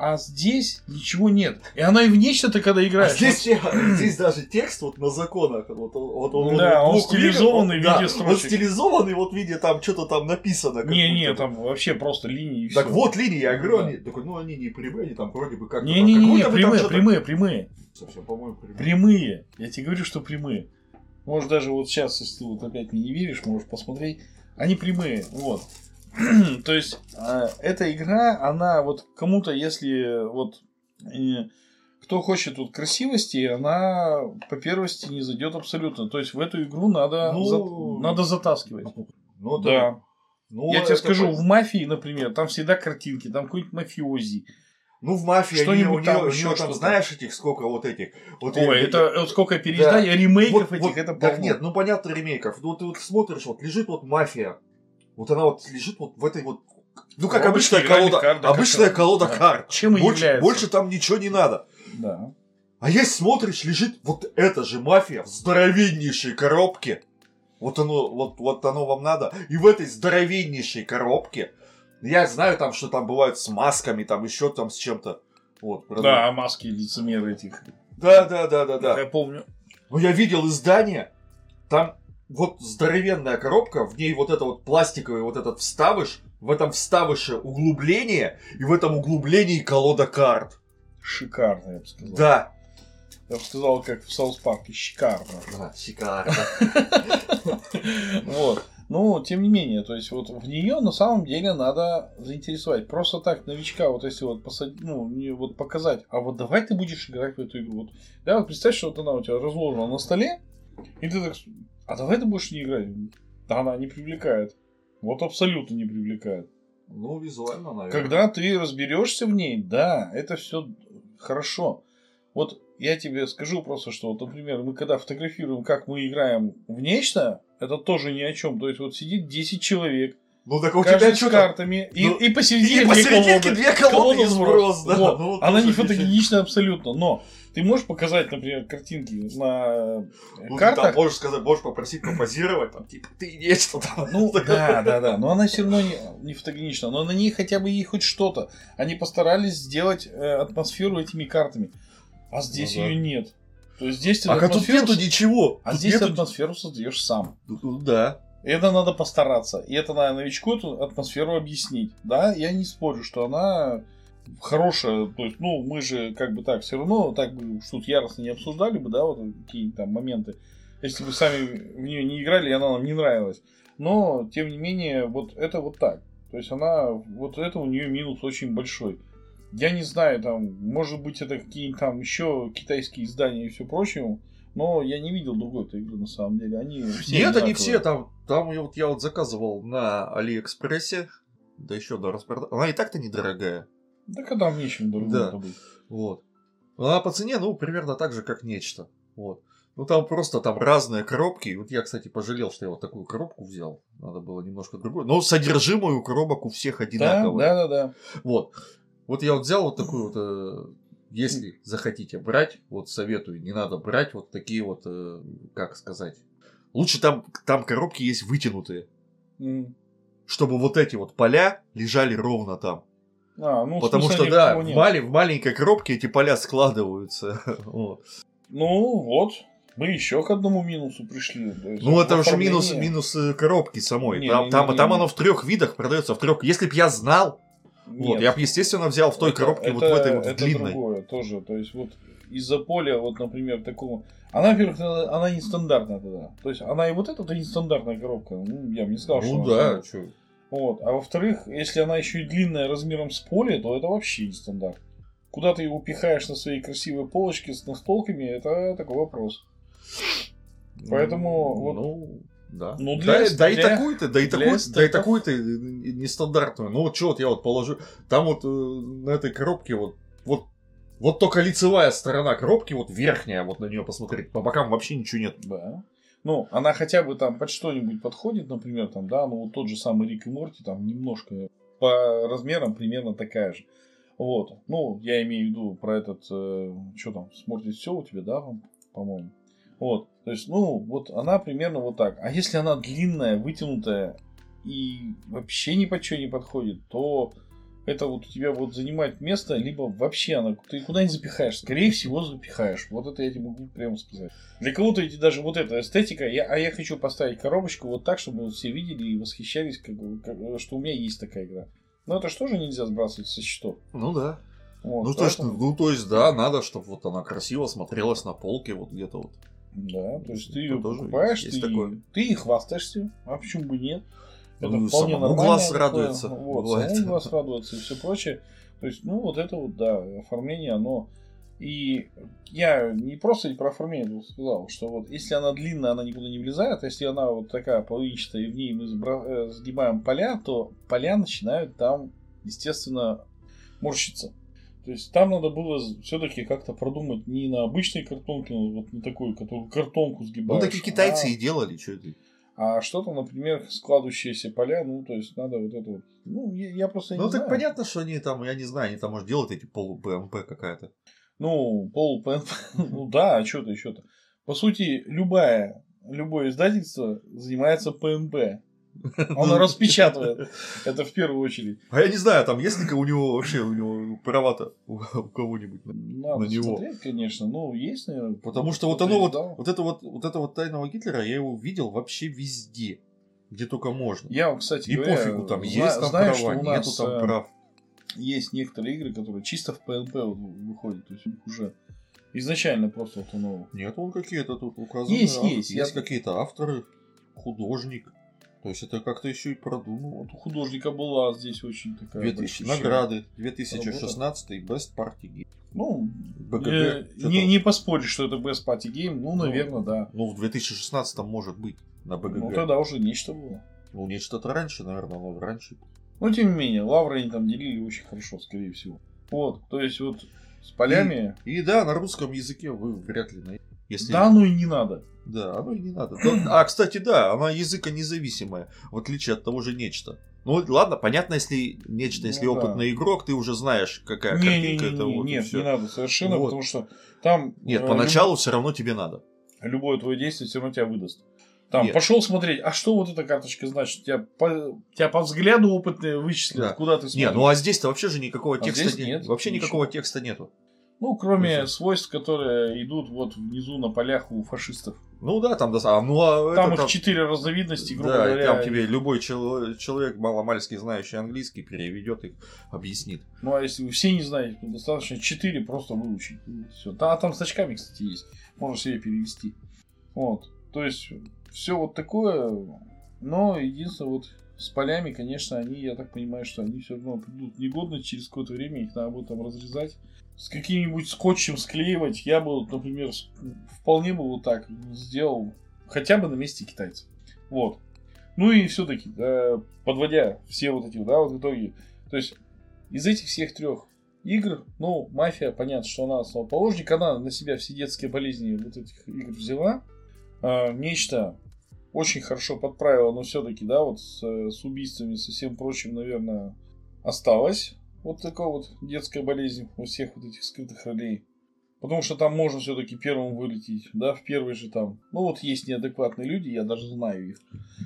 А здесь ничего нет. И она и в нечто-то, когда А играешь. здесь, те- здесь даже текст вот на законах, вот, он- вот он, Да, он двух стилизованный виде- в да, виде Он строчек. стилизованный вот в виде там что-то там написано. Не, не, там вообще просто линии Так всё. вот линии, я говорю, Да. они, такой, ну они не прямые, они там вроде бы как Не, не, не, не, прямые, прямые. прямые, прямые. Совсем, по-моему, прямые. Прямые. Я тебе говорю, что прямые. Может, даже вот сейчас, если ты вот опять мне не веришь, можешь посмотреть. Они прямые. Вот. [clears throat] То есть, а, эта игра, она вот кому-то, если вот э, кто хочет вот красивости, она по первости не зайдет абсолютно. То есть в эту игру надо, Ну, за- надо затаскивать. Ну Да. Ну, Я тебе скажу, по- в мафии, например, там всегда картинки, там какой-нибудь мафиози. Ну, в мафии они, что-нибудь у там, нее, у еще нее там, знаешь, этих сколько вот этих. Вот Ой, я- это вот сколько переизданий, ремейков вот, этих, вот, это Так полно. нет, ну понятно, ремейков. Ну, ты вот смотришь, вот лежит вот мафия. Вот она вот лежит вот в этой вот. Ну, как Ну, обычная колода. карта, как обычная она. колода Да. карт. Чем и больше, является. больше там ничего не надо. Да. А есть смотришь, лежит вот эта же мафия в здоровеннейшей коробке. Вот оно, вот, вот оно вам надо. И в этой здоровеннейшей коробке, я знаю там, что там бывают с масками, там еще там с чем-то. Вот, правда. Да, маски лицемеры этих. да, да, да, да, да. Я помню. Но я видел издание, там вот здоровенная коробка, в ней вот это вот пластиковый вот этот вставыш, в этом вставыше углубление, и в этом углублении колода карт. Шикарно, я бы сказал. Да. Я бы сказал, как в Саус Парке, шикарно. Да, шикарно. Вот. Ну, тем не менее, то есть вот в нее на самом деле надо заинтересовать. Просто так новичка, вот если вот посадить, ну, не вот показать, а вот давай ты будешь играть в эту игру. Вот, да, вот представь, что вот она у тебя разложена на столе, и ты так, а давай ты будешь не играть. Да она не привлекает. Вот абсолютно не привлекает. Ну, визуально, наверное. Когда ты разберешься в ней, да, это все хорошо. Вот я тебе скажу просто, что, вот, например, мы когда фотографируем, как мы играем в нечто, это тоже ни о чем. То есть вот сидит 10 человек, Ну, так у каждый тебя что картами, и, Ну, и посередине И две посерединке колоды. две колоды Колода из да. Вот. Ну, Она не фотогенична абсолютно, но ты можешь показать, например, картинки на Ну, ты картах. там можешь сказать, можешь попросить попозировать, там, типа, ты нечто там. Ну, да, да, да. Но она все равно не, не фотогенична. Но на ней хотя бы ей хоть что-то. Они постарались сделать э, атмосферу этими картами. А здесь Ну да. ее нет. То есть здесь ты А тут нету ничего. А Тут здесь нету- атмосферу создаешь сам. Ну, да. Это надо постараться. И это надо новичку эту атмосферу объяснить. Да, я не спорю, что она хорошая. То есть, ну, мы же как бы так все равно так бы что тут яростно не обсуждали бы, да, вот какие там моменты. Если бы сами в нее не играли, и она нам не нравилась. Но, тем не менее, вот это вот так. То есть она, вот это у нее минус очень большой. Я не знаю, там, может быть, это какие-нибудь там еще китайские издания и все прочее, но я не видел другой этой игры на самом деле. Они все Нет, они одинаковые. все там. Там я вот, я вот заказывал на Алиэкспрессе. Да еще до распродажи. Она и так-то недорогая. Да когда в нечем дорого Да. Вот. Она по цене, ну, примерно так же, как нечто. Вот. Ну, там просто там разные коробки. Вот я, кстати, пожалел, что я вот такую коробку взял. Надо было немножко другую. Но содержимое у коробок у всех Да, одинаковое. да, да, да. Вот. Вот я вот взял вот такую вот, э, если захотите брать, вот советую, не надо брать вот такие вот, э, как сказать. Лучше там, там коробки есть вытянутые, М. чтобы вот эти вот поля лежали ровно там. А, ну, Потому что, да, в, мале- в маленькой коробке эти поля складываются. [laughs] Вот. Ну, вот. Мы еще к одному минусу пришли. Есть Ну, это уже минус, минус э, коробки самой. Не, там, не, там, не, не, там не. оно в трех видах продается, в трех. Если б я знал, вот, я бы, естественно, взял в той Это- коробке вот в это- этой вот это длинной. другое тоже. То есть, вот из-за поля, вот, например, такого... Она, во-первых, она нестандартная тогда. То есть, она и вот эта-то нестандартная коробка. Ну, я бы не сказал, что Ну да, стандартная. Вот. А во-вторых, если она еще и длинная размером с поле, то это вообще не стандарт. Куда ты его пихаешь на своей красивой полочке с настолками, это такой вопрос. Поэтому вот- Ну, да. Ну, да, для- и- да и для- такую-то, да и для такую, да и такую-то нестандартную. Ну вот что вот я вот положу. Там вот э, на этой коробке вот, вот, вот только лицевая сторона коробки, вот верхняя, вот на нее посмотреть. По бокам вообще ничего нет. Да. Ну, она хотя бы там под что-нибудь подходит, например, там, да, ну вот тот же самый Рик и Морти, там немножко по размерам примерно такая же. Вот. Ну, я имею в виду про этот, что там, смотрит все у тебя, да, по-моему. Вот. То есть, ну, вот она примерно вот так. А если она длинная, вытянутая и вообще ни под что не подходит, то это вот у тебя вот занимает место, либо вообще она, ты куда не запихаешь. Скорее всего, запихаешь. Вот это я тебе могу прямо сказать. Для кого-то эти даже вот эта эстетика, я, а я хочу поставить коробочку вот так, чтобы все видели и восхищались, как, как- что у меня есть такая игра. Но это что же нельзя сбрасывать со счетов? Ну да. Вот, ну, то есть, поэтому- ну, то есть, да, надо, чтобы вот она красиво смотрелась на полке, вот где-то вот. Да, то есть ты ее тоже покупаешь, есть ты, такое. ты и хвастаешься, а почему бы нет? Это Ну, вполне нормально. глаз такое. радуется, Вот, бывает. самому глаз радуется и все прочее. То есть, ну, вот это вот, да, оформление, оно... И я не просто про оформление тут сказал, что вот если она длинная, она никуда не влезает, а если она вот такая половинчатая, и в ней мы э, сгибаем поля, то поля начинают там, естественно, морщиться. То есть там надо было все-таки как-то продумать не на обычной картонке, но вот на такую, которую картонку Ну, сгибаешь. такие китайцы а- и делали, что это. а что-то, например, складывающиеся поля, ну, то есть надо вот это вот. Ну, я, я просто Ну, не так знаю. понятно, что они там, я не знаю, они там, может, делают эти полу-БМП какая-то. Ну, пол ПНП, [laughs] ну да, а что-то еще-то. По сути, любая любое издательство занимается ПНП. Он распечатывает. Это в первую очередь. А я не знаю, там есть ли у него вообще у него права-то у, кого-нибудь на, Надо на него. смотреть, конечно. Ну, есть, наверное. Потому что вот оно вот, вот это вот, вот это вот тайного Гитлера, я его видел вообще везде, где только можно. Я, кстати И говоря, пофигу, там зна- есть там знаю, права, что у нету нас, там э, прав. есть некоторые игры, которые чисто в ПНП выходят. То есть у них уже изначально просто вот оно... Нет, вон какие-то тут указаны. Есть, авторы. есть, Есть я- какие-то авторы, художник. То есть это как-то еще и продумано. Вот у художника была здесь очень такая... 2000 большущая- награды 2016 Best Party Game. Ну, э, что-то- не, не поспоришь, что это Best Party Game. Ну, Ну, наверное, да. Ну, в 2016 может быть на БГГ. Ну, тогда уже нечто было. Ну, нечто-то раньше, наверное, но раньше. Но, тем не менее, лавры они там делили очень хорошо, скорее всего. Вот, то есть вот с полями... И да, на русском языке вы вряд ли найдете. Если... Да, ну и не надо. Да, оно и не надо. Да, А, кстати, да, она языконезависимая, в отличие от того же нечто. Ну, ладно, понятно, если нечто, если Ну да. опытный игрок, ты уже знаешь, какая картинка это Не-не-не, вот нет, не надо совершенно, Вот. потому что там... Нет, э, поначалу все равно тебе надо. люб- Любое твое действие все равно тебя выдаст. Там, Нет. пошел смотреть, а что вот эта карточка значит? Тебя по, тебя по взгляду опытные вычислят, Да. куда ты смотришь. Не, ну а здесь-то вообще же никакого А текста нет. нет, Вообще ничего. никакого текста нету. Ну, кроме свойств, которые идут вот внизу на полях у фашистов. Ну да, там, да, а, ну а Там это их четыре разновидности, грубо Да, говоря. там тебе любой чел- человек, маломальски знающий английский, переведет и объяснит. Ну, а если вы все не знаете, то достаточно 4 просто выучить. Все. Да, а там с очками, кстати, есть. Можно себе перевести. Вот. То есть, все вот такое. Но единственное, вот с полями, конечно, они, я так понимаю, что они все равно придут в негодность через какое-то время, их надо будет там разрезать. С каким-нибудь скотчем склеивать. Я бы, например, вполне бы вот так сделал. Хотя бы на месте китайцев. Вот. Ну и все-таки, подводя все вот эти, да, вот в итоге. То есть, из этих всех трех игр, ну, мафия, понятно, что она основоположник, она на себя все детские болезни вот этих игр взяла. А, нечто очень хорошо подправила, но все-таки, да, вот с, с убийствами, со всем прочим, наверное, осталось. Вот такая вот детская болезнь у всех вот этих скрытых ролей. Потому что там можно все-таки первым вылететь, да, в первый же там. Ну вот есть неадекватные люди, я даже знаю их,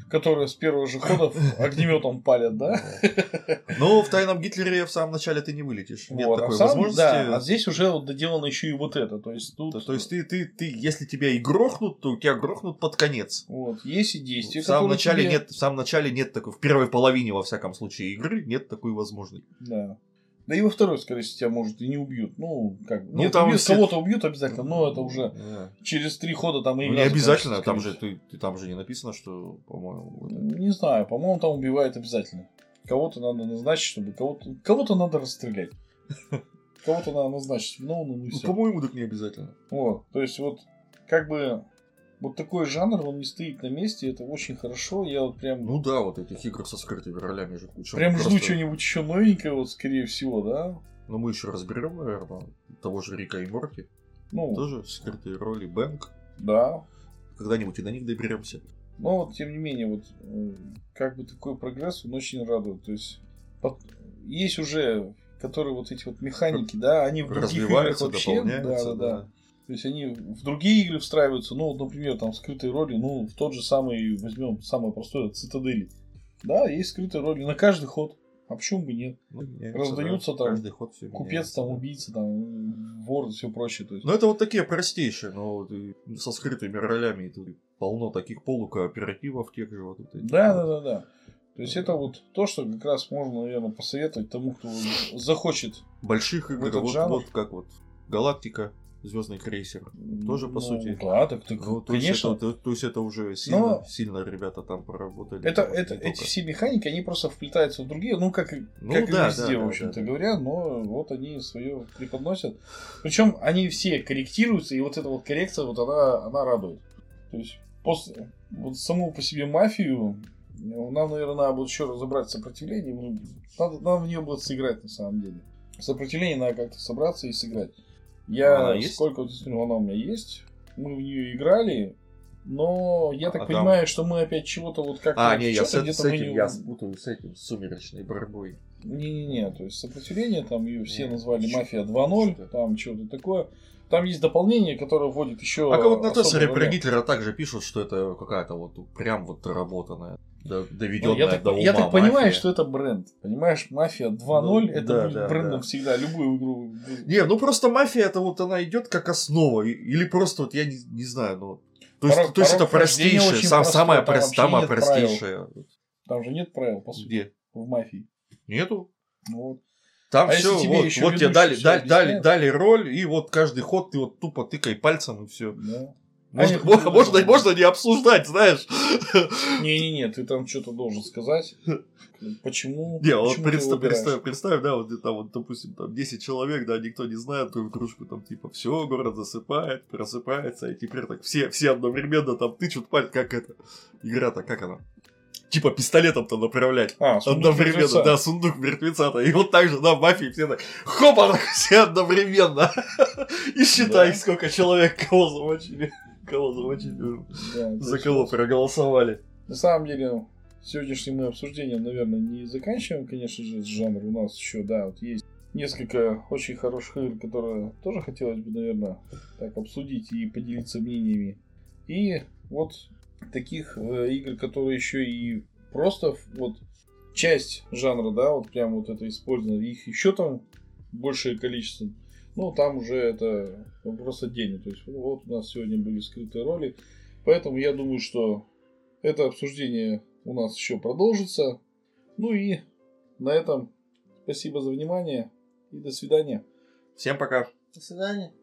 которые с первого же хода [laughs] огнеметом палят, да. [laughs] Но в тайном Гитлере в самом начале ты не вылетишь. Нет Вот, а такой сам- возможности. Да, а здесь уже вот доделано еще и вот это. То есть тут То, то есть ты, ты, ты, если тебя и грохнут, то тебя грохнут под конец. вот, есть и действия, В самом начале тебе- нет, в самом начале нет такой, в первой половине во всяком случае игры нет такой возможности. Да. Да и во второй, скорее всего, тебя, может, и не убьют. Ну, как. Ну, Нет, там убьют, все- кого-то убьют обязательно, но это уже Да. через три хода там и Ну, не обязательно, там же ты, ты- там же не написано, что, по-моему, это- Не знаю, по-моему, там убивают обязательно. Кого-то надо назначить, чтобы кого-то. Кого-то надо расстрелять. [laughs] Кого-то надо назначить. Ну, ну, ну Ну, по-моему, так не обязательно. Вот. То есть, вот, как бы. Вот такой жанр, он не стоит на месте, это очень хорошо. Я вот прям. Ну да, вот этих игр со скрытыми ролями же куча. прям Просто- жду что-нибудь еще новенькое, вот, скорее всего, да. Ну, мы еще разберем, наверное, того же Рика и Морти. Ну, Тоже скрытые роли. Бэнк. да. Когда-нибудь и до них доберемся. Но, вот, тем не менее, вот, э, как бы такой прогресс, он очень радует. То есть, под- есть уже, которые вот эти вот механики, да, они в других играх вообще, да, дополняются. да, да. То есть они в другие игры встраиваются, ну, вот, например, там скрытые роли, ну, в тот же самый, возьмем самое простое, цитадели. Да, есть скрытые роли на каждый ход. А почему бы нет? Ну, меняется, Раздаются да, там Каждый ход все Купец, там, убийца, там, вор и все прочее. То есть. Ну, это вот такие простейшие, но вот и со скрытыми ролями. и полно таких полукооперативов тех же вот. этих. Да, да, да, да. То есть это вот то, что как раз можно, наверное, посоветовать тому, кто захочет. Больших игр, вот, жанр. вот как вот Галактика, Звездный крейсер. Тоже, по ну, сути. Да, так, так, Ну, то, есть конечно. это, то, то есть это уже сильно, Но- сильно ребята там поработали. Это, это, эти только. все механики, они просто вплетаются в другие, ну, как, Ну как да, и везде, да, в общем-то да, да. говоря, но вот они свое преподносят. Причем они все корректируются, и вот эта вот коррекция, вот она, она радует. То есть, после, вот саму по себе мафию, нам, наверное, надо будет еще разобрать сопротивление, ну, надо, нам в нее будет сыграть, на самом деле. Сопротивление надо как-то собраться и сыграть. Я Она есть? сколько вот смотрю, она у меня есть. Мы в нее играли, но я так А там- понимаю, что мы опять чего-то вот как-то А, не, я с, где-то с этим не- я спутаю с этим, с сумеречной борьбой. Не-не-не, то есть сопротивление, там ее все Не, назвали Мафия 2.0, что-то. там что-то такое. Там есть дополнение, которое вводит еще... А вот на Тессере про. Гитлера также пишут, что это какая-то вот прям вот доработанная, до- Ну, доведенная я, так, до ума я так понимаю, мафия. что это бренд. Понимаешь, Мафия 2.0 Ну, это да, будет да, брендом да. всегда. Любую игру. Не, ну просто мафия это вот она идет как основа. Или просто вот я не, не знаю, ну. То есть, Порог- то есть это простейшее, сам, самое, там прос- вообще самое правил. простейшее. Там же нет правил, по сути, Где? в мафии. Нету. Ну Вот. Там А все, если тебе вот, вот тебе дали, дали, дали, дали роль, и вот каждый ход ты вот тупо тыкай пальцем и все. Да. Можно, Они- можно, можно, можно не обсуждать, знаешь. Не-не-не, ты там что-то должен сказать. Почему? Не, вот почему представь, представь, представь, да, вот там, вот, допустим, там 10 человек, да, никто не знает друг дружку, там, типа, все, город засыпает, просыпается, и теперь так все, все одновременно там тычут пальцы, как это, игра-то, как она? Типа пистолетом-то направлять. А, Одновременно, мертвеца. да, сундук мертвеца-то. И вот так же, да, мафии все так, хопа, [laughs] все одновременно. [laughs] И считай, Да. сколько человек кого замочили. [laughs] Кого замочили, Да, за кого проголосовали. На самом деле, сегодняшним мы обсуждением, наверное, не заканчиваем, конечно же, с жанр. У нас еще, да, вот есть несколько очень хороших игр, которые тоже хотелось бы, наверное, так обсудить и поделиться мнениями. И вот таких э, игр, которые еще и просто вот часть жанра, да, вот прям вот это использовано, их еще там большее количество. Ну, там уже это вопрос отдельный. То есть, вот у нас сегодня были скрытые роли. Поэтому я думаю, что это обсуждение у нас еще продолжится. Ну и на этом спасибо за внимание и до свидания. Всем пока. До свидания.